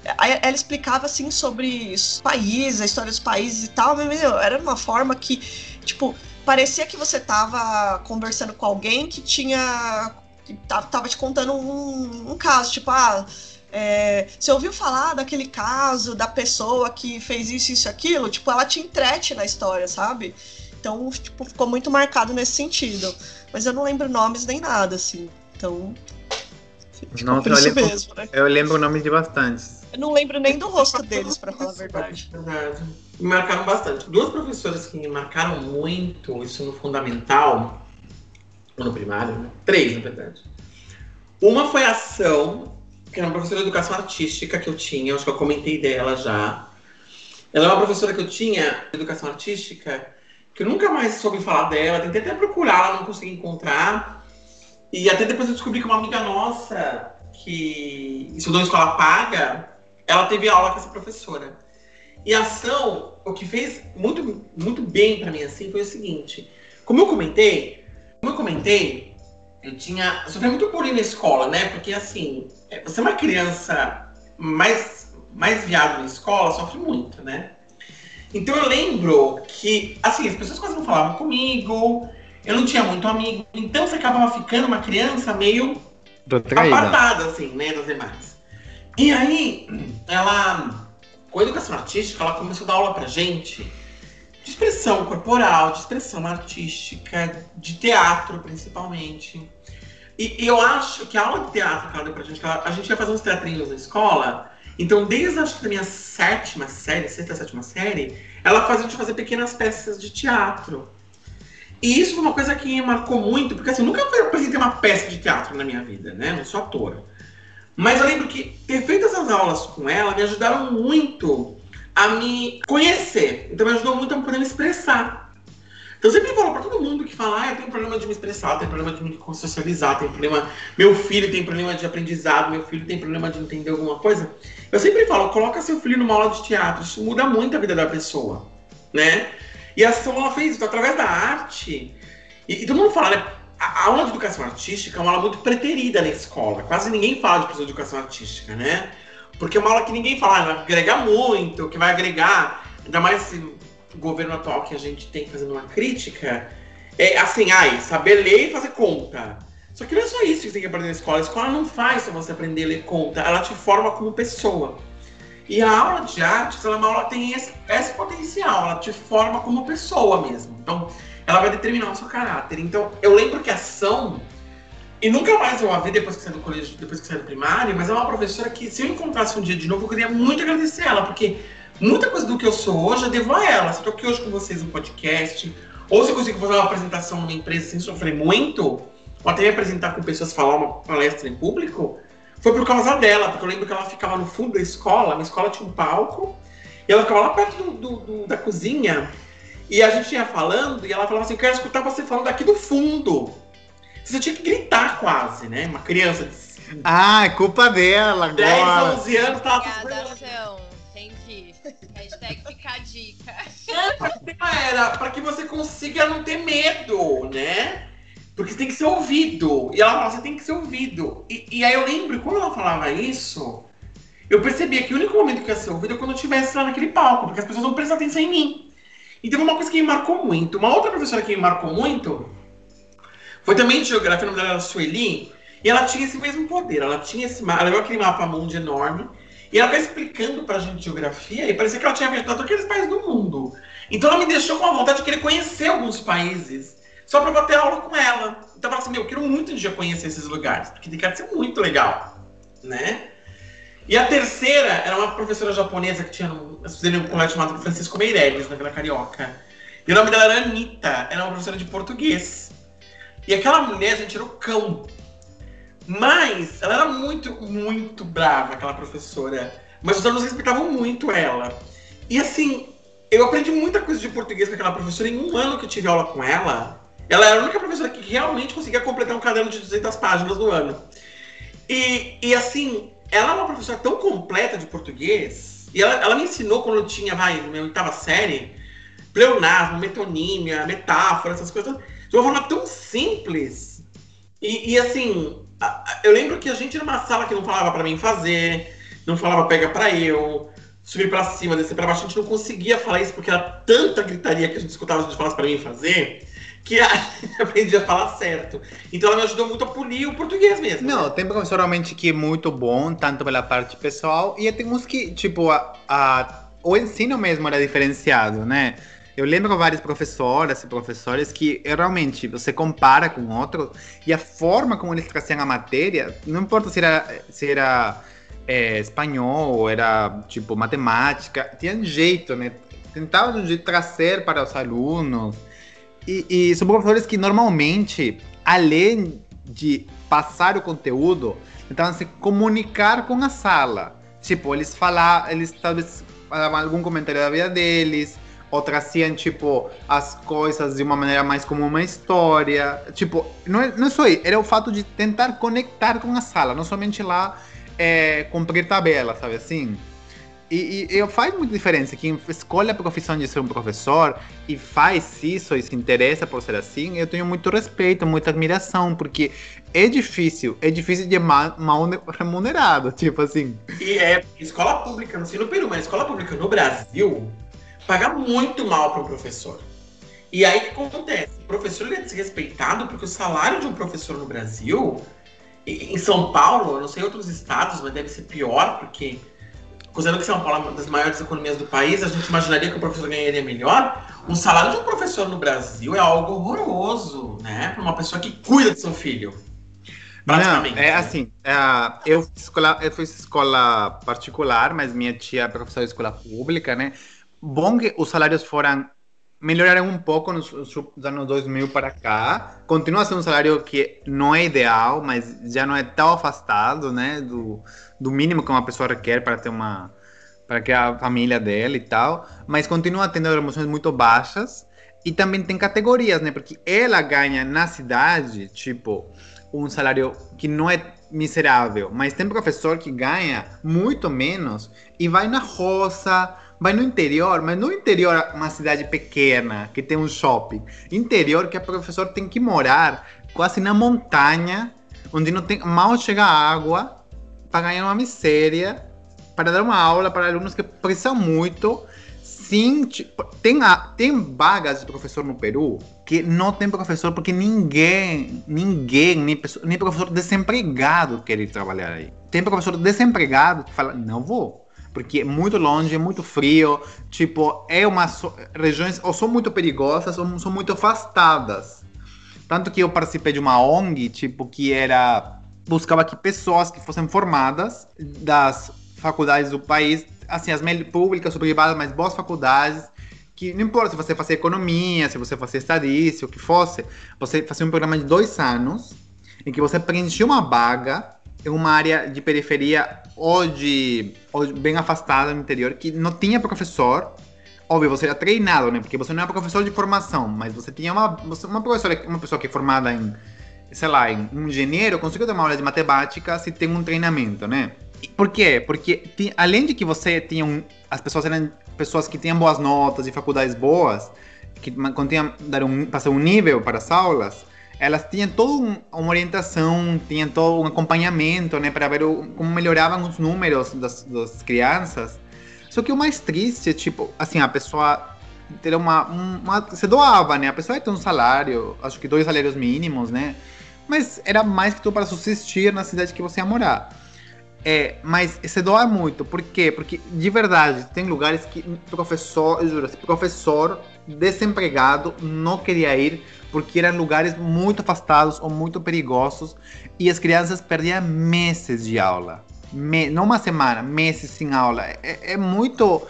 Ela explicava, assim, sobre os países, a história dos países e tal, mas, meu, era uma forma que, tipo, parecia que você tava conversando com alguém que tinha. que tava te contando um, um caso, tipo, ah. É, você ouviu falar daquele caso da pessoa que fez isso, isso, aquilo? Tipo, ela te entrete na história, sabe? Então, tipo, ficou muito marcado nesse sentido. Mas eu não lembro nomes nem nada, assim. Então. Ficou Nossa, eu lembro, mesmo, né? eu lembro o nome de bastantes. Eu não lembro nem do rosto deles, para falar a verdade. Verdade. Me marcaram bastante. Duas professoras que me marcaram muito, isso no fundamental, ou no primário, né? Três, na verdade. Uma foi a ação, que era uma professora de educação artística que eu tinha, acho que eu comentei dela já. Ela é uma professora que eu tinha de educação artística, que eu nunca mais soube falar dela, tentei até procurar, não consegui encontrar. E até depois eu descobri que uma amiga nossa, que estudou em escola paga, ela teve aula com essa professora. E a ação, o que fez muito, muito bem para mim assim, foi o seguinte. Como eu comentei, como eu comentei, eu tinha. Eu sofri muito bullying na escola, né? Porque assim, é, você é uma criança mais, mais viado na escola, sofre muito, né? Então eu lembro que, assim, as pessoas quase não falavam comigo, eu não tinha muito amigo, então você acabava ficando uma criança meio apartada, assim, né, das demais. E aí, ela, com a educação artística, ela começou a dar aula pra gente de expressão corporal, de expressão artística, de teatro, principalmente. E, e, eu acho que a aula de teatro que ela deu pra gente, ela, a gente ia fazer uns teatrinhos na escola, então desde acho que a minha sétima série, sexta, sétima série, ela fazia gente fazer pequenas peças de teatro. E isso foi uma coisa que me marcou muito, porque assim, eu nunca apresentei uma peça de teatro na minha vida, né? Não sou atora. Mas eu lembro que ter feito essas aulas com ela me ajudaram muito a me conhecer. Então me ajudou muito a poder me expressar. Então eu sempre falo para todo mundo que fala, ah, eu tenho problema de me expressar, tenho problema de me socializar, tenho problema. Meu filho tem problema de aprendizado, meu filho tem problema de entender alguma coisa. Eu sempre falo, coloca seu filho numa aula de teatro, isso muda muito a vida da pessoa, né? E a ela fez isso através da arte. E, e todo mundo fala, né? A, a aula de educação artística é uma aula muito preterida na escola. Quase ninguém fala de professor de educação artística, né? Porque é uma aula que ninguém fala, ah, vai agregar muito, que vai agregar, ainda mais o governo atual que a gente tem fazendo uma crítica, é assim, ai, saber ler e fazer conta. Só que não é só isso que você tem que aprender na escola. A escola não faz só você aprender a ler conta, ela te forma como pessoa. E a aula de artes, ela é uma aula que tem esse, esse potencial, ela te forma como pessoa mesmo. Então, ela vai determinar o seu caráter. Então, eu lembro que a ação, e nunca mais eu a vi depois que saí do colégio, depois que saí do primário, mas é uma professora que, se eu encontrasse um dia de novo, eu queria muito agradecer ela, porque Muita coisa do que eu sou hoje eu devo a ela. Se eu tô aqui hoje com vocês no podcast, ou se eu consigo fazer uma apresentação numa empresa sem sofrer muito, ou até me apresentar com pessoas, falar uma palestra em público, foi por causa dela, porque eu lembro que ela ficava no fundo da escola, minha escola tinha um palco, e ela ficava lá perto do, do, do, da cozinha, e a gente ia falando, e ela falava assim, eu quero escutar você falando daqui do fundo. Você tinha que gritar quase, né? Uma criança de... Ah, é culpa dela agora. 10, 11 anos, tava... Obrigada, Hashtag fica a dica. Era para que você consiga não ter medo, né? Porque tem que ser ouvido. E ela fala, você tem que ser ouvido. E, e aí eu lembro, quando ela falava isso, eu percebia que o único momento que eu ia ser ouvido é quando eu estivesse lá naquele palco, porque as pessoas vão prestar atenção em mim. Então uma coisa que me marcou muito. Uma outra professora que me marcou muito foi também de geografia, o nome dela era Sueli, e ela tinha esse mesmo poder. Ela tinha esse ela levou aquele mapa mundo enorme e ela vai explicando pra gente geografia e parecia que ela tinha visitado aqueles países do mundo. Então ela me deixou com a vontade de querer conhecer alguns países, só pra bater aula com ela. Então eu falei assim, meu, eu quero muito um dia conhecer esses lugares, porque tem que ser muito legal, né? E a terceira era uma professora japonesa que tinha um, um colégio chamado Francisco Meirelles, na Vila Carioca. E o nome dela era Anitta, era uma professora de português. E aquela mulher, a gente era o cão. Mas ela era muito, muito brava, aquela professora. Mas os alunos respeitavam muito ela. E assim, eu aprendi muita coisa de português com aquela professora em um ano que eu tive aula com ela. Ela era a única professora que realmente conseguia completar um caderno de 200 páginas no ano. E, e assim, ela é uma professora tão completa de português. E ela, ela me ensinou quando eu tinha, vai, na minha oitava série, pleonasmo, metonímia, metáfora, essas coisas, de uma forma tão simples. E, e assim, eu lembro que a gente era uma sala que não falava para mim fazer, não falava pega para eu, subir para cima, descer para baixo. A gente não conseguia falar isso porque era tanta gritaria que a gente escutava a gente falasse para mim fazer que a gente aprendia a falar certo. Então ela me ajudou muito a polir o português mesmo. Não, né? tem professor realmente que é muito bom, tanto pela parte pessoal, e tem uns que, tipo, a, a, o ensino mesmo era diferenciado, né? Eu lembro várias professoras e professores que realmente você compara com outros e a forma como eles traziam a matéria, não importa se era, se era é, espanhol, era tipo matemática, tinha um jeito, né? Tentavam de um trazer para os alunos. E, e são professores que normalmente, além de passar o conteúdo, tentavam se comunicar com a sala. Tipo, eles falavam, eles talvez algum comentário da vida deles, ou traziam, tipo, as coisas de uma maneira mais como uma história. Tipo, não é, não é só isso, era o fato de tentar conectar com a sala, não somente lá é, cumprir tabela, sabe assim? E, e, e, faz muita diferença. Quem escolhe a profissão de ser um professor e faz isso e se interessa por ser assim, eu tenho muito respeito, muita admiração, porque é difícil, é difícil de mal, mal remunerado, tipo assim. E é escola pública, não sei no Peru, mas escola pública no Brasil paga muito mal para um professor. E aí o que acontece? O professor é desrespeitado porque o salário de um professor no Brasil, em São Paulo, eu não sei outros estados, mas deve ser pior, porque considerando que São Paulo é uma das maiores economias do país, a gente imaginaria que o professor ganharia melhor. O salário de um professor no Brasil é algo horroroso, né? Para uma pessoa que cuida do seu filho. Não, é né? assim, é, eu, fiz escola, eu fiz escola particular, mas minha tia é professora de escola pública, né? Bom que os salários foram melhoraram um pouco nos, nos anos 2000 para cá. Continua sendo um salário que não é ideal, mas já não é tão afastado, né, do, do mínimo que uma pessoa requer para ter uma para criar a família dela e tal, mas continua tendo remunerações muito baixas e também tem categorias, né? Porque ela ganha na cidade, tipo, um salário que não é miserável, mas tem professor que ganha muito menos. E vai na roça, vai no interior, mas no interior uma cidade pequena que tem um shopping, interior que o professor tem que morar quase na montanha, onde não tem mal chega água para ganhar uma miséria, para dar uma aula para alunos que precisam muito. Sim, tem, tem vagas de professor no Peru que não tem professor porque ninguém, ninguém, nem, nem professor desempregado quer ir trabalhar aí. Tem professor desempregado que fala, não vou, porque é muito longe, é muito frio, tipo, é uma regiões ou são muito perigosas ou são muito afastadas. Tanto que eu participei de uma ONG, tipo, que era buscava que pessoas que fossem formadas das faculdades do país, assim, as públicas ou privadas, mas boas faculdades, que não importa se você fazer economia, se você fazer estadística, o que fosse, você fazia um programa de dois anos, em que você preenchia uma vaga uma área de periferia ou, de, ou bem afastada no interior, que não tinha professor, óbvio, você era treinado, né? Porque você não era professor de formação, mas você tinha uma, uma professora, uma pessoa que é formada em sei lá, um engenheiro conseguiu dar uma aula de matemática se tem um treinamento, né? Por quê? Porque além de que você tinha um, as pessoas eram pessoas que tinham boas notas e faculdades boas, que continham dar um passar um nível para as aulas, elas tinham toda um, uma orientação, tinham todo um acompanhamento, né, para ver o, como melhoravam os números das, das crianças. Só que o mais triste é tipo, assim, a pessoa ter uma, uma, você doava, né? A pessoa ia ter um salário, acho que dois salários mínimos, né? mas era mais que tudo para subsistir na cidade que você ia morar. É, mas se doa muito, por quê? Porque de verdade tem lugares que professor, eu juro, professor desempregado não queria ir porque eram lugares muito afastados ou muito perigosos e as crianças perdiam meses de aula, Me, não uma semana, meses sem aula. É, é muito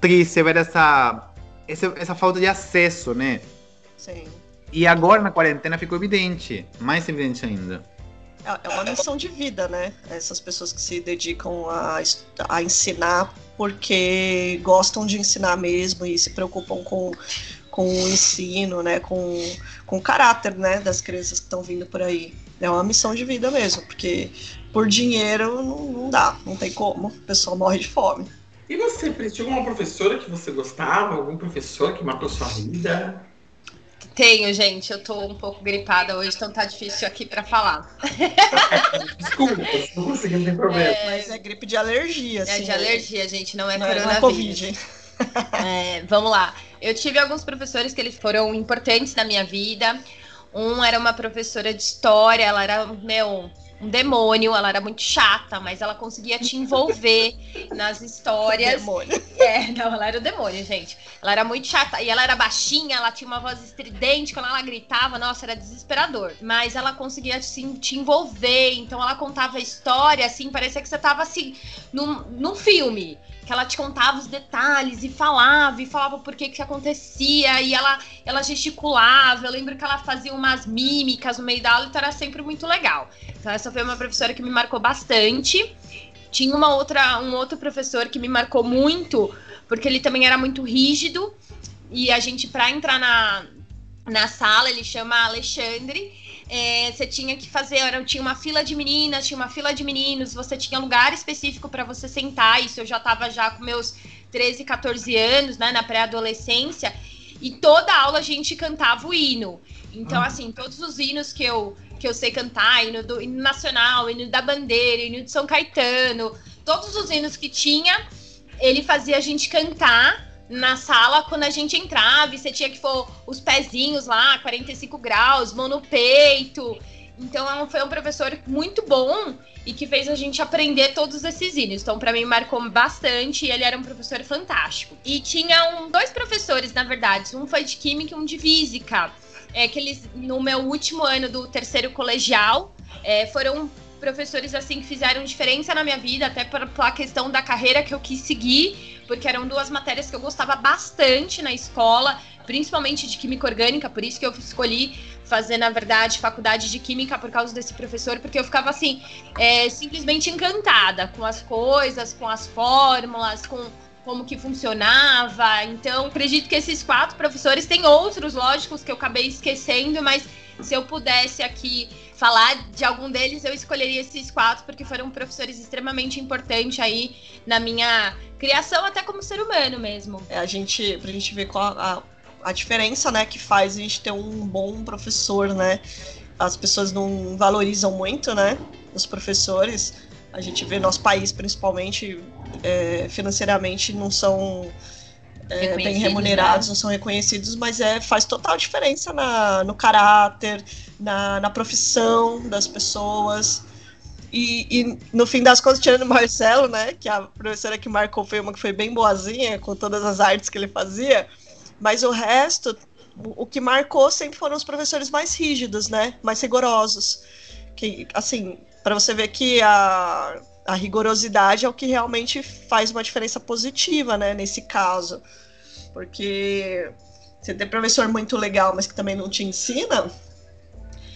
triste ver essa, essa essa falta de acesso, né? Sim. E agora na quarentena ficou evidente, mais evidente ainda. É, é uma missão de vida, né? Essas pessoas que se dedicam a, a ensinar porque gostam de ensinar mesmo e se preocupam com, com o ensino, né? Com, com o caráter né? das crianças que estão vindo por aí. É uma missão de vida mesmo, porque por dinheiro não, não dá, não tem como, o pessoal morre de fome. E você, Pris, tinha alguma professora que você gostava? Algum professor que matou sua vida? Tenho, gente. Eu tô um pouco gripada hoje, então tá difícil aqui para falar. Desculpa, não consegui, não tem problema. É... Mas é gripe de alergia, assim. É de alergia, gente, não é não coronavírus. Não é Covid. É, vamos lá. Eu tive alguns professores que eles foram importantes na minha vida. Um era uma professora de história, ela era, meu, um demônio, ela era muito chata, mas ela conseguia te envolver nas histórias. É, não, ela era o demônio, gente. Ela era muito chata. E ela era baixinha, ela tinha uma voz estridente. Quando ela gritava, nossa, era desesperador. Mas ela conseguia, assim, te envolver. Então ela contava a história, assim, parecia que você tava, assim, num, num filme que ela te contava os detalhes e falava e falava por que que acontecia e ela ela gesticulava. Eu lembro que ela fazia umas mímicas no meio da aula, então era sempre muito legal. Então essa foi uma professora que me marcou bastante. Tinha uma outra um outro professor que me marcou muito, porque ele também era muito rígido e a gente para entrar na na sala, ele chama Alexandre, é, você tinha que fazer, era, tinha uma fila de meninas, tinha uma fila de meninos, você tinha lugar específico para você sentar. Isso eu já estava já com meus 13, 14 anos, né, na pré-adolescência, e toda aula a gente cantava o hino. Então, ah. assim, todos os hinos que eu, que eu sei cantar, hino, do, hino nacional, hino da bandeira, hino de São Caetano, todos os hinos que tinha, ele fazia a gente cantar na sala quando a gente entrava e você tinha que pôr os pezinhos lá, 45 graus, mão no peito. Então é foi um professor muito bom e que fez a gente aprender todos esses hinos. Então, para mim, marcou bastante e ele era um professor fantástico. E tinha um, dois professores, na verdade. Um foi de Química e um de Física. É, que eles, no meu último ano do terceiro colegial, é, foram professores assim que fizeram diferença na minha vida, até pela questão da carreira que eu quis seguir porque eram duas matérias que eu gostava bastante na escola, principalmente de química orgânica, por isso que eu escolhi fazer, na verdade, faculdade de química por causa desse professor, porque eu ficava assim, é, simplesmente encantada com as coisas, com as fórmulas, com como que funcionava. Então, acredito que esses quatro professores têm outros, lógicos, que eu acabei esquecendo, mas se eu pudesse aqui falar de algum deles, eu escolheria esses quatro, porque foram professores extremamente importantes aí na minha criação, até como ser humano mesmo. É, a gente, pra gente ver qual a, a diferença, né, que faz a gente ter um bom professor, né? As pessoas não valorizam muito, né, os professores. A gente vê nosso país, principalmente, é, financeiramente, não são é, bem remunerados, né? não são reconhecidos, mas é, faz total diferença na, no caráter, na, na profissão das pessoas. E, e, no fim das contas, tirando o Marcelo, né? Que a professora que marcou foi uma que foi bem boazinha, com todas as artes que ele fazia. Mas o resto, o, o que marcou sempre foram os professores mais rígidos, né? Mais rigorosos. Que, assim, para você ver que a, a rigorosidade é o que realmente faz uma diferença positiva, né? Nesse caso. Porque você tem professor muito legal, mas que também não te ensina,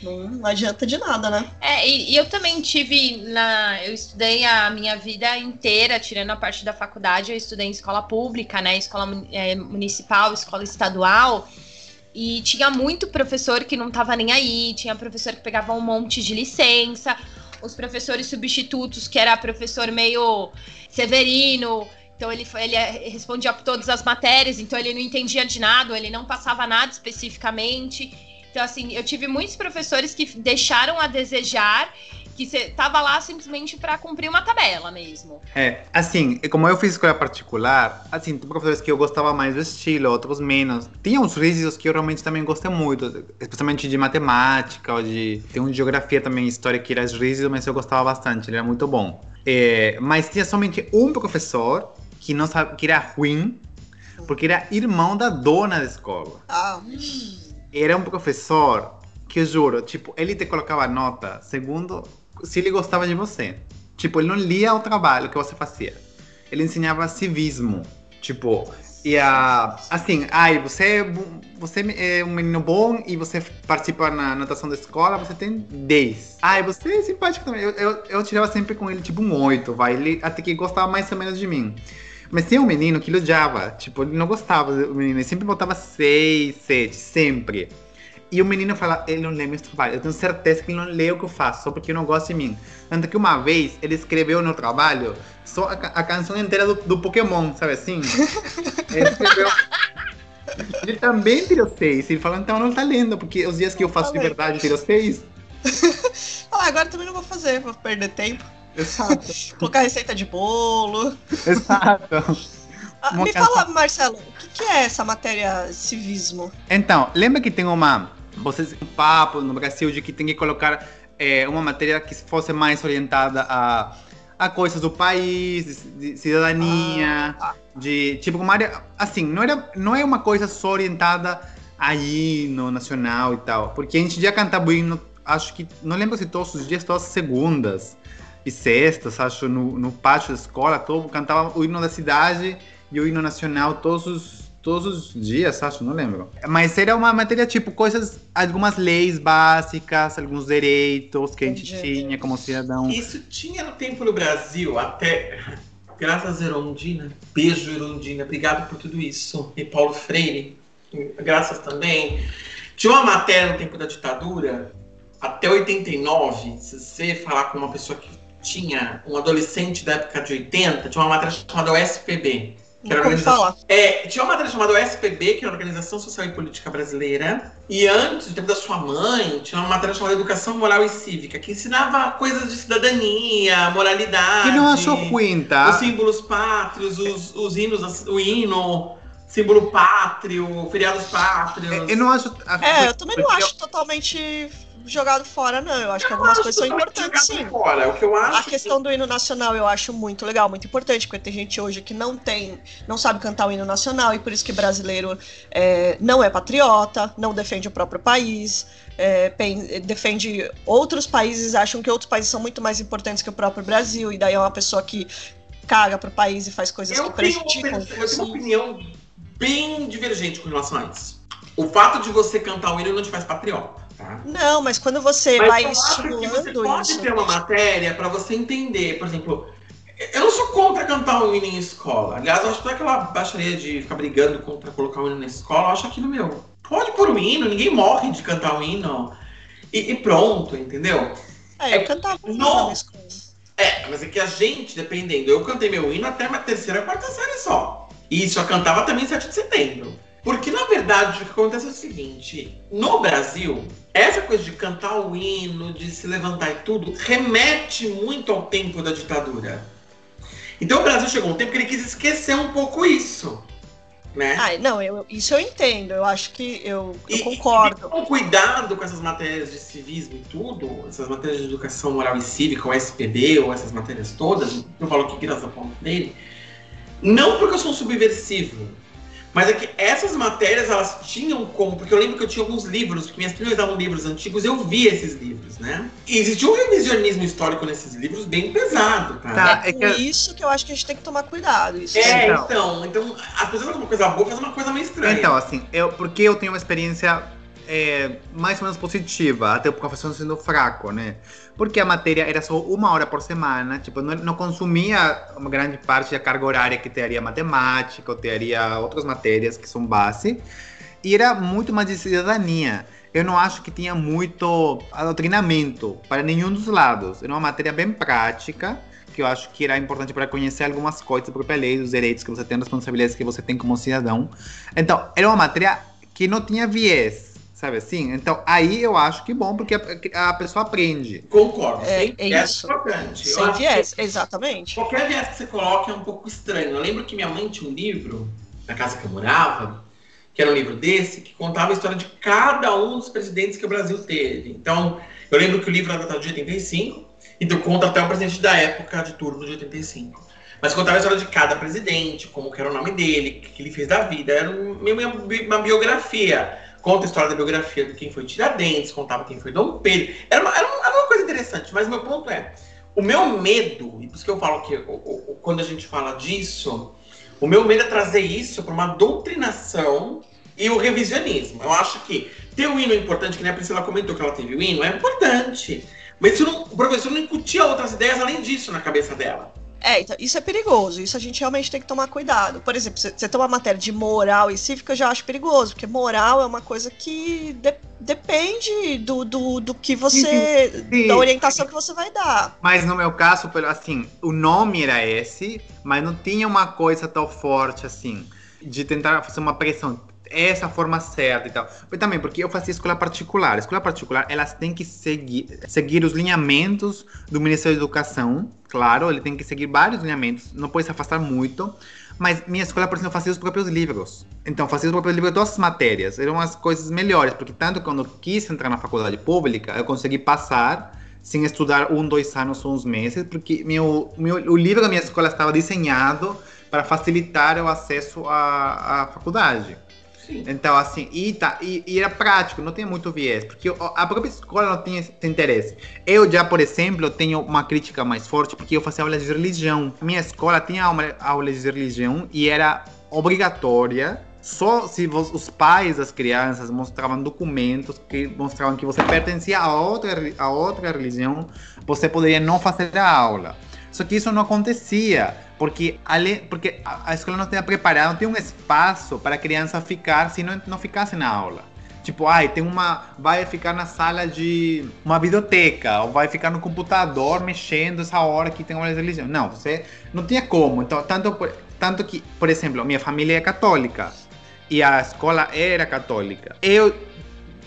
não adianta de nada, né? É, e, e, eu também tive na. Eu estudei a minha vida inteira, tirando a parte da faculdade, eu estudei em escola pública, né? Escola é, municipal, escola estadual. E tinha muito professor que não tava nem aí, tinha professor que pegava um monte de licença, os professores substitutos, que era professor meio severino, então ele, ele é, respondia por todas as matérias, então ele não entendia de nada, ele não passava nada especificamente. Então, assim, eu tive muitos professores que deixaram a desejar que você tava lá simplesmente para cumprir uma tabela mesmo. É, assim, como eu fiz escola particular, assim, tem professores que eu gostava mais do estilo, outros menos. Tinha uns rígidos que eu realmente também gostei muito, especialmente de matemática ou de... Tem um de geografia também, história que era rígido, mas eu gostava bastante, ele era muito bom. É, mas tinha somente um professor que não sabe, que era ruim, porque era irmão da dona da escola. Ah, era um professor que eu juro, tipo, ele te colocava nota segundo se ele gostava de você. Tipo, ele não lia o trabalho que você fazia. Ele ensinava civismo. Tipo, e a assim, ai, você, é você é um menino bom e você participa na natação da escola, você tem 10. Ai, você é simpático também. Eu, eu, eu tirava sempre com ele, tipo, um 8, vai. Ele até que gostava mais ou menos de mim. Mas tem um menino que ele odiava. Tipo, ele não gostava do menino. Ele sempre botava seis, sete, sempre. E o menino fala, ele não lê meus trabalhos. Eu tenho certeza que ele não lê o que eu faço, só porque não gosta de mim. Tanto que uma vez ele escreveu no trabalho só a, a canção inteira do, do, Pokémon, sabe assim? ele escreveu. Ele também tirou seis. Ele falou, então não tá lendo, porque os dias que eu faço de verdade tirou seis. ah, agora também não vou fazer, vou perder tempo. Exato. Colocar receita de bolo. Exato. Ah, me fala, Marcelo, o que, que, é essa matéria civismo? Então, lembra que tem uma. Vocês, um papo no Brasil de que tem que colocar é, uma matéria que fosse mais orientada a, a coisas do país, de, de cidadania, Ah, tá. de tipo uma área assim, não era não é uma coisa só orientada a hino nacional e tal, porque a gente já cantava o hino, acho que não lembro se todos os dias, todas as segundas e sextas, acho no, no pátio da escola, todo cantava o hino da cidade e o hino nacional todos os todos os dias, acho, não lembro. Mas era uma matéria tipo coisas, algumas leis básicas, alguns direitos que a gente Entendi. tinha como cidadão. Isso tinha no tempo no Brasil, até. Graças a Erundina. Beijo, Erundina. Obrigado por tudo isso. E Paulo Freire. Graças também. Tinha uma matéria no tempo da ditadura, até 89. Se você falar com uma pessoa que tinha um adolescente da época de 80, tinha uma matéria chamada OSPB. Que era organização- falar. É, tinha uma matéria chamada OSPB, que era a Organização Social e Política Brasileira. E antes, no tempo da sua mãe, tinha uma matéria chamada Educação Moral e Cívica, que ensinava coisas de cidadania, moralidade. Que não achou ruim, tá? Os símbolos pátrios, os, os hinos, o hino, símbolo pátrio, feriados pátrios. Eu não acho. É, eu também não acho totalmente jogado fora, não. Eu acho que algumas coisas são importantes, sim. Fora. O que eu acho A questão do hino nacional eu acho muito legal, muito importante, porque tem gente hoje que não tem, não sabe cantar o hino nacional e por isso que brasileiro é, não é patriota, não defende o próprio país, é, defende outros países, acham que outros países são muito mais importantes que o próprio Brasil, e daí é uma pessoa que caga pro país e faz coisas Eu que prejudicam. eu tenho uma opinião bem divergente com relação a isso. O fato de você cantar o hino não te faz patriota, tá? Não, mas quando você Mas vai que você estimulando pode isso. ter uma matéria para você entender, por exemplo, eu não sou contra cantar o hino em escola. Aliás, eu acho que toda aquela baixaria de ficar brigando contra colocar o hino na escola, eu acho aquilo meu. Pode pôr o hino, ninguém morre de cantar o hino. E, e pronto, entendeu? É, eu cantava Não. na escola. É, mas é que a gente, dependendo, eu cantei meu hino até a terceira, quarta série só. E só cantava também 7 de setembro. Porque, na verdade, o que acontece é o seguinte: no Brasil, essa coisa de cantar o hino, de se levantar e tudo, remete muito ao tempo da ditadura. Então o Brasil chegou um tempo que ele quis esquecer um pouco isso. Né? Ah, não, eu, isso eu entendo. Eu acho que eu, eu E- concordo. E com cuidado com essas matérias de civismo e tudo, essas matérias de educação moral e cívica, o SPB, ou essas matérias todas, eu falo aqui graças a ponto dele, não porque eu sou um subversivo, mas é que essas matérias elas tinham como, porque eu lembro que eu tinha alguns livros, porque minhas primas davam livros antigos, eu via esses livros, né? E existia um revisionismo histórico nesses livros bem pesado, tá? Tá. É é por que- isso que eu acho que a gente tem que tomar cuidado. Isso É, Então. então, então, as pessoas fazem uma coisa boa, fazem uma coisa meio estranha. Então, assim, eu, porque eu tenho uma experiência é, mais ou menos positiva, até o professor sendo fraco, né? Porque a matéria era só uma hora por semana, tipo, não, não consumia uma grande parte da carga horária que teria matemática, ou teria outras matérias que são base, e era muito mais de cidadania. Eu não acho que tinha muito adoctrinamento para nenhum dos lados. Era uma matéria bem prática, que eu acho que era importante para conhecer algumas coisas da própria lei, dos direitos que você tem, responsabilidades que você tem como cidadão. Então, era uma matéria que não tinha viés, sabe assim? Então, aí eu acho que bom, porque a, a pessoa aprende. Concordo, É, sem é viés isso. importante. Sem viés, exatamente. Qualquer viés que você coloque é um pouco estranho. Eu lembro que minha mãe tinha um livro, na casa que eu morava, que era um livro desse, que contava a história de cada um dos presidentes que o Brasil teve. Então, eu lembro que o livro era datado de 85, então conta até o presidente da época de turno de 85. Mas contava a história de cada presidente, como que era o nome dele, o que ele fez da vida. Era um- meio uma biografia. Conta a história da biografia de quem foi Tiradentes, contava quem foi Dom Pedro. Era uma, era uma, era uma coisa interessante, mas meu ponto é, o meu medo, e por isso que eu falo que o- o- quando a gente fala disso, o meu medo é trazer isso para uma doutrinação e o revisionismo. Eu acho que ter o hino é importante, que nem a Priscila comentou que ela teve o hino, é importante. Mas não- o professor não incutia outras ideias além disso na cabeça dela. É, então, isso é perigoso. Isso a gente realmente tem que tomar cuidado. Por exemplo, você tem uma matéria de moral e cívica, eu já acho perigoso, porque moral é uma coisa que de- depende do, do, do que você. Sim. da orientação que você vai dar. Mas no meu caso, assim, o nome era esse, mas não tinha uma coisa tão forte assim, de tentar fazer uma pressão. Essa forma certa e tal. Mas também porque eu fazia escola particular. Escola particular, elas têm que seguir, seguir os lineamentos do Ministério da Educação. Claro, ele tem que seguir vários lineamentos, não pode se afastar muito. Mas minha escola, por exemplo, fazia os próprios livros. Então, fazia os próprios livros de todas as matérias. Eram as coisas melhores, porque tanto quando eu quis entrar na faculdade pública, eu consegui passar sem estudar um, dois anos ou uns meses, porque meu, meu, o livro da minha escola estava desenhado para facilitar o acesso à, à faculdade. Então, assim, e, tá, e, e, era prático, não tinha muito viés, porque a própria escola não tinha esse interesse. Eu já, por exemplo, tenho uma crítica mais forte, porque eu fazia aula de religião. Minha escola tinha aula de religião e era obrigatória só se os pais das crianças mostravam documentos que mostravam que você pertencia a outra, a outra religião, você poderia não fazer a aula. Só que isso não acontecia, porque, porque a, escola não tinha preparado, não tinha um espaço para a criança ficar se não, não ficasse na aula. Tipo, ai, tem uma. Vai ficar na sala de uma biblioteca, ou vai ficar no computador mexendo essa hora que tem uma religião. Não, você não tinha como. Então, tanto, tanto que, por exemplo, minha família é católica e a escola era católica. Eu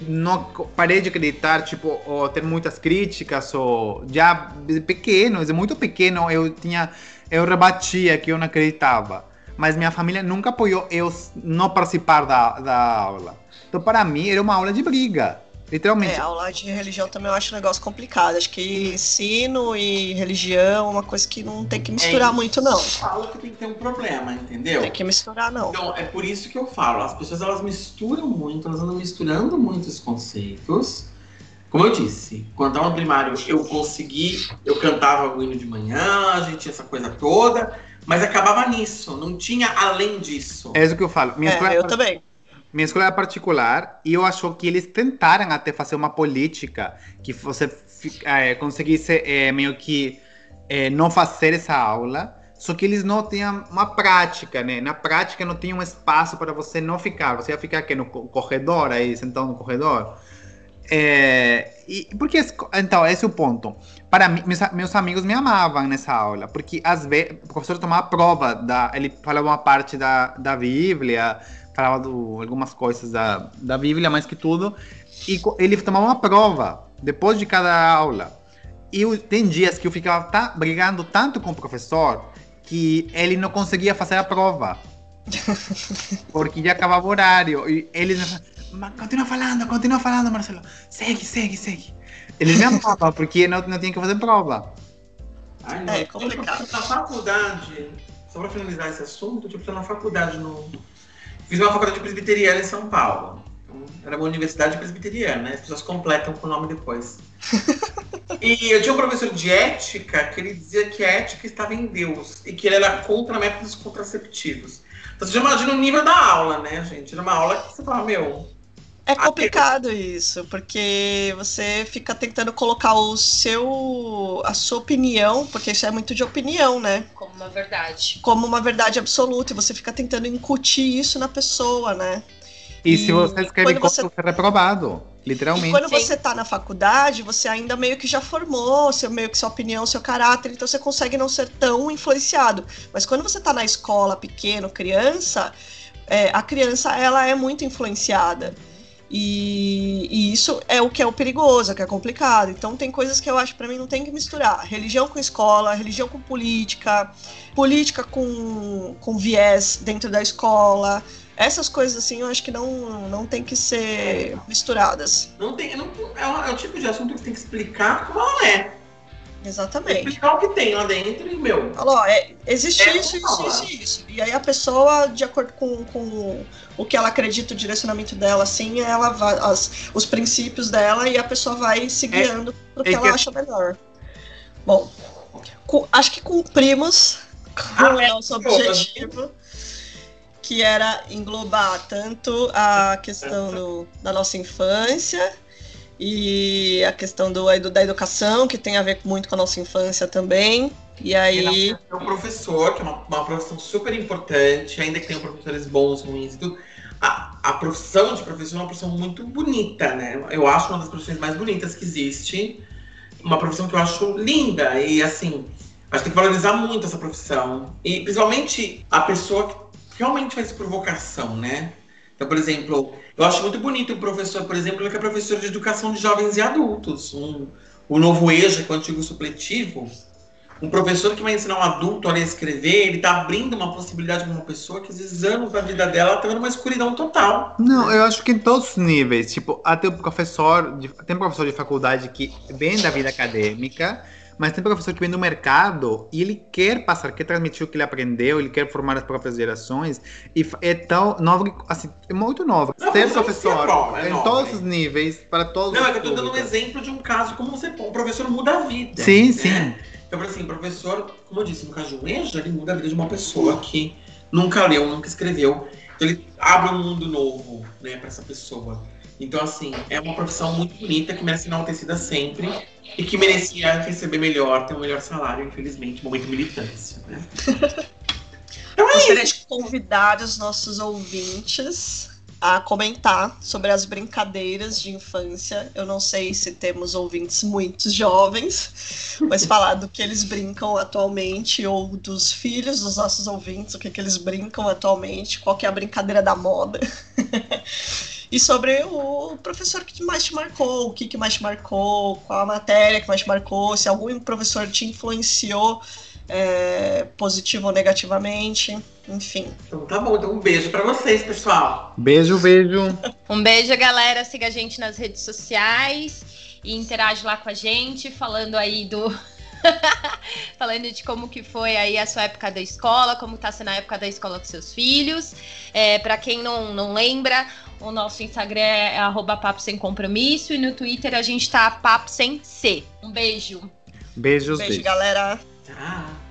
não parei de acreditar, tipo, ou ter muitas críticas, ou já pequeno, muito pequeno, eu tinha, eu rebatia que eu não acreditava. Mas minha família nunca apoiou eu não participar da, da aula. Então, para mim, era uma aula de briga. Literalmente. É, aula de religião também eu acho um negócio complicado. Acho que ensino e religião é uma coisa que não tem que misturar é, muito, não. Fala que tem que ter um problema, entendeu? Tem que misturar, não. Então, é por isso que eu falo. As pessoas, elas misturam muito, elas andam misturando muitos conceitos. Como eu disse, quando estava no primário, eu consegui, eu cantava o hino de manhã, a gente tinha essa coisa toda, mas acabava nisso, não tinha além disso. É isso que eu falo. Minha é, eu também. Minha escola é particular e eu acho que eles tentaram até fazer uma política que você é, conseguisse é, meio que é, não fazer essa aula, só que eles não tinham uma prática, né? Na prática não tinha um espaço para você não ficar. Você ia ficar aqui no corredor, aí sentado no corredor. É, e porque então esse é o ponto. Para mim, meus, meus amigos me amavam nessa aula, porque às vezes o professor tomava prova da, ele falava uma parte da, da Bíblia, falava algumas coisas da, da Bíblia, mais que tudo. E ele tomava uma prova depois de cada aula. E eu, tem dias que eu ficava tá, brigando tanto com o professor que ele não conseguia fazer a prova. porque já acabava o horário. E ele continua falando, continua falando, Marcelo. Segue, segue, segue. Ele me amava porque não, não tinha que fazer prova. Ai, não. É complicado. Na faculdade, só para finalizar esse assunto, tipo, na faculdade no, Fiz uma faculdade presbiteriana em São Paulo. Então, era uma universidade presbiteriana, né? As pessoas completam com o nome depois. e eu tinha um professor de ética que ele dizia que a ética estava em Deus e que ele era contra métodos contraceptivos. Então você já imagina o nível da aula, né, gente? Era uma aula que você fala, meu, é complicado isso, porque você fica tentando colocar o seu a sua opinião, porque isso é muito de opinião, né? Como uma verdade. Como uma verdade absoluta, e você fica tentando incutir isso na pessoa, né? E, e se você escreve como você... você é reprovado, literalmente. E quando Sim. você tá na faculdade, você ainda meio que já formou seu meio que sua opinião, seu caráter, então você consegue não ser tão influenciado. Mas quando você tá na escola, pequeno, criança, é, a criança ela é muito influenciada. E, e, isso é o que é o perigoso, é que é complicado. Então tem coisas que eu acho para mim não tem que misturar. Religião com escola, religião com política, política com, com viés dentro da escola. Essas coisas assim eu acho que não, não tem que ser misturadas. Não tem, não, é, um, é o tipo de assunto que tem que explicar como é. Exatamente. Explicar o que tem lá dentro e, meu. Falou, é, existe é isso, isso, isso, isso. E aí a pessoa, de acordo com, com o que ela acredita, o direcionamento dela, assim, ela vai, as, os princípios dela e a pessoa vai se é, guiando é, pro que é ela que... acha melhor. Bom, cu, acho que cumprimos com ah, o nosso objetivo, que era englobar tanto a questão do, da nossa infância e a questão do, da educação, que tem a ver muito com a nossa infância também. E aí. É um professor, que é uma, uma profissão super importante, ainda que tenham professores bons, ruins e tudo. A, a profissão de professor é uma profissão muito bonita, né? Eu acho uma das profissões mais bonitas que existe. Uma profissão que eu acho linda. E assim, acho que tem que valorizar muito essa profissão. E principalmente a pessoa que realmente faz provocação, né? Então, por exemplo, eu acho muito bonito o professor, por exemplo, que é professor de educação de jovens e adultos. Um, o novo EJA, é o antigo supletivo. Um professor que vai ensinar um adulto a ler e escrever, ele tá abrindo uma possibilidade para uma pessoa que às vezes anos da vida dela tá vendo uma escuridão total. Não, eu acho que em todos os níveis, tipo, até o professor, de, tem professor de faculdade que vem da vida acadêmica, mas tem professor que vem do mercado e ele quer passar, quer transmitir o que ele aprendeu, ele quer formar as próprias gerações e é tão novo, assim, é muito novo. Não, Ser isso professor é bom, é em novo, todos hein? os níveis, para todos Não, os é que eu tô dando um exemplo de um caso como você, um professor muda a vida. Sim, né? sim. Então, assim, professor, como eu disse, no caso de um EJA, ele muda a vida de uma pessoa que nunca leu, nunca escreveu. Então, ele abre um mundo novo, né, para essa pessoa. Então, assim, é uma profissão muito bonita, que merece enaltecida sempre e que merecia receber melhor, ter um melhor salário, infelizmente, momento militância, né? Então é Gostaria isso. de convidar os nossos ouvintes a comentar sobre as brincadeiras de infância. Eu não sei se temos ouvintes muito jovens, mas falar do que eles brincam atualmente ou dos filhos dos nossos ouvintes, o que, que eles brincam atualmente, qual que é a brincadeira da moda. E sobre o professor que mais te marcou, o que, que mais te marcou, qual a matéria que mais te marcou, se algum professor te influenciou é, positivo ou negativamente, enfim. Então tá bom, então um beijo pra vocês, pessoal. Beijo, beijo. Um beijo, galera. Siga a gente nas redes sociais e interage lá com a gente, falando aí do. falando de como que foi aí a sua época da escola, como tá sendo a época da escola dos seus filhos. É, para quem não, não lembra, o nosso Instagram é arroba papo sem compromisso e no Twitter a gente tá papo sem C. Um beijo. Beijos, Beijo, beijos. galera. Tchau.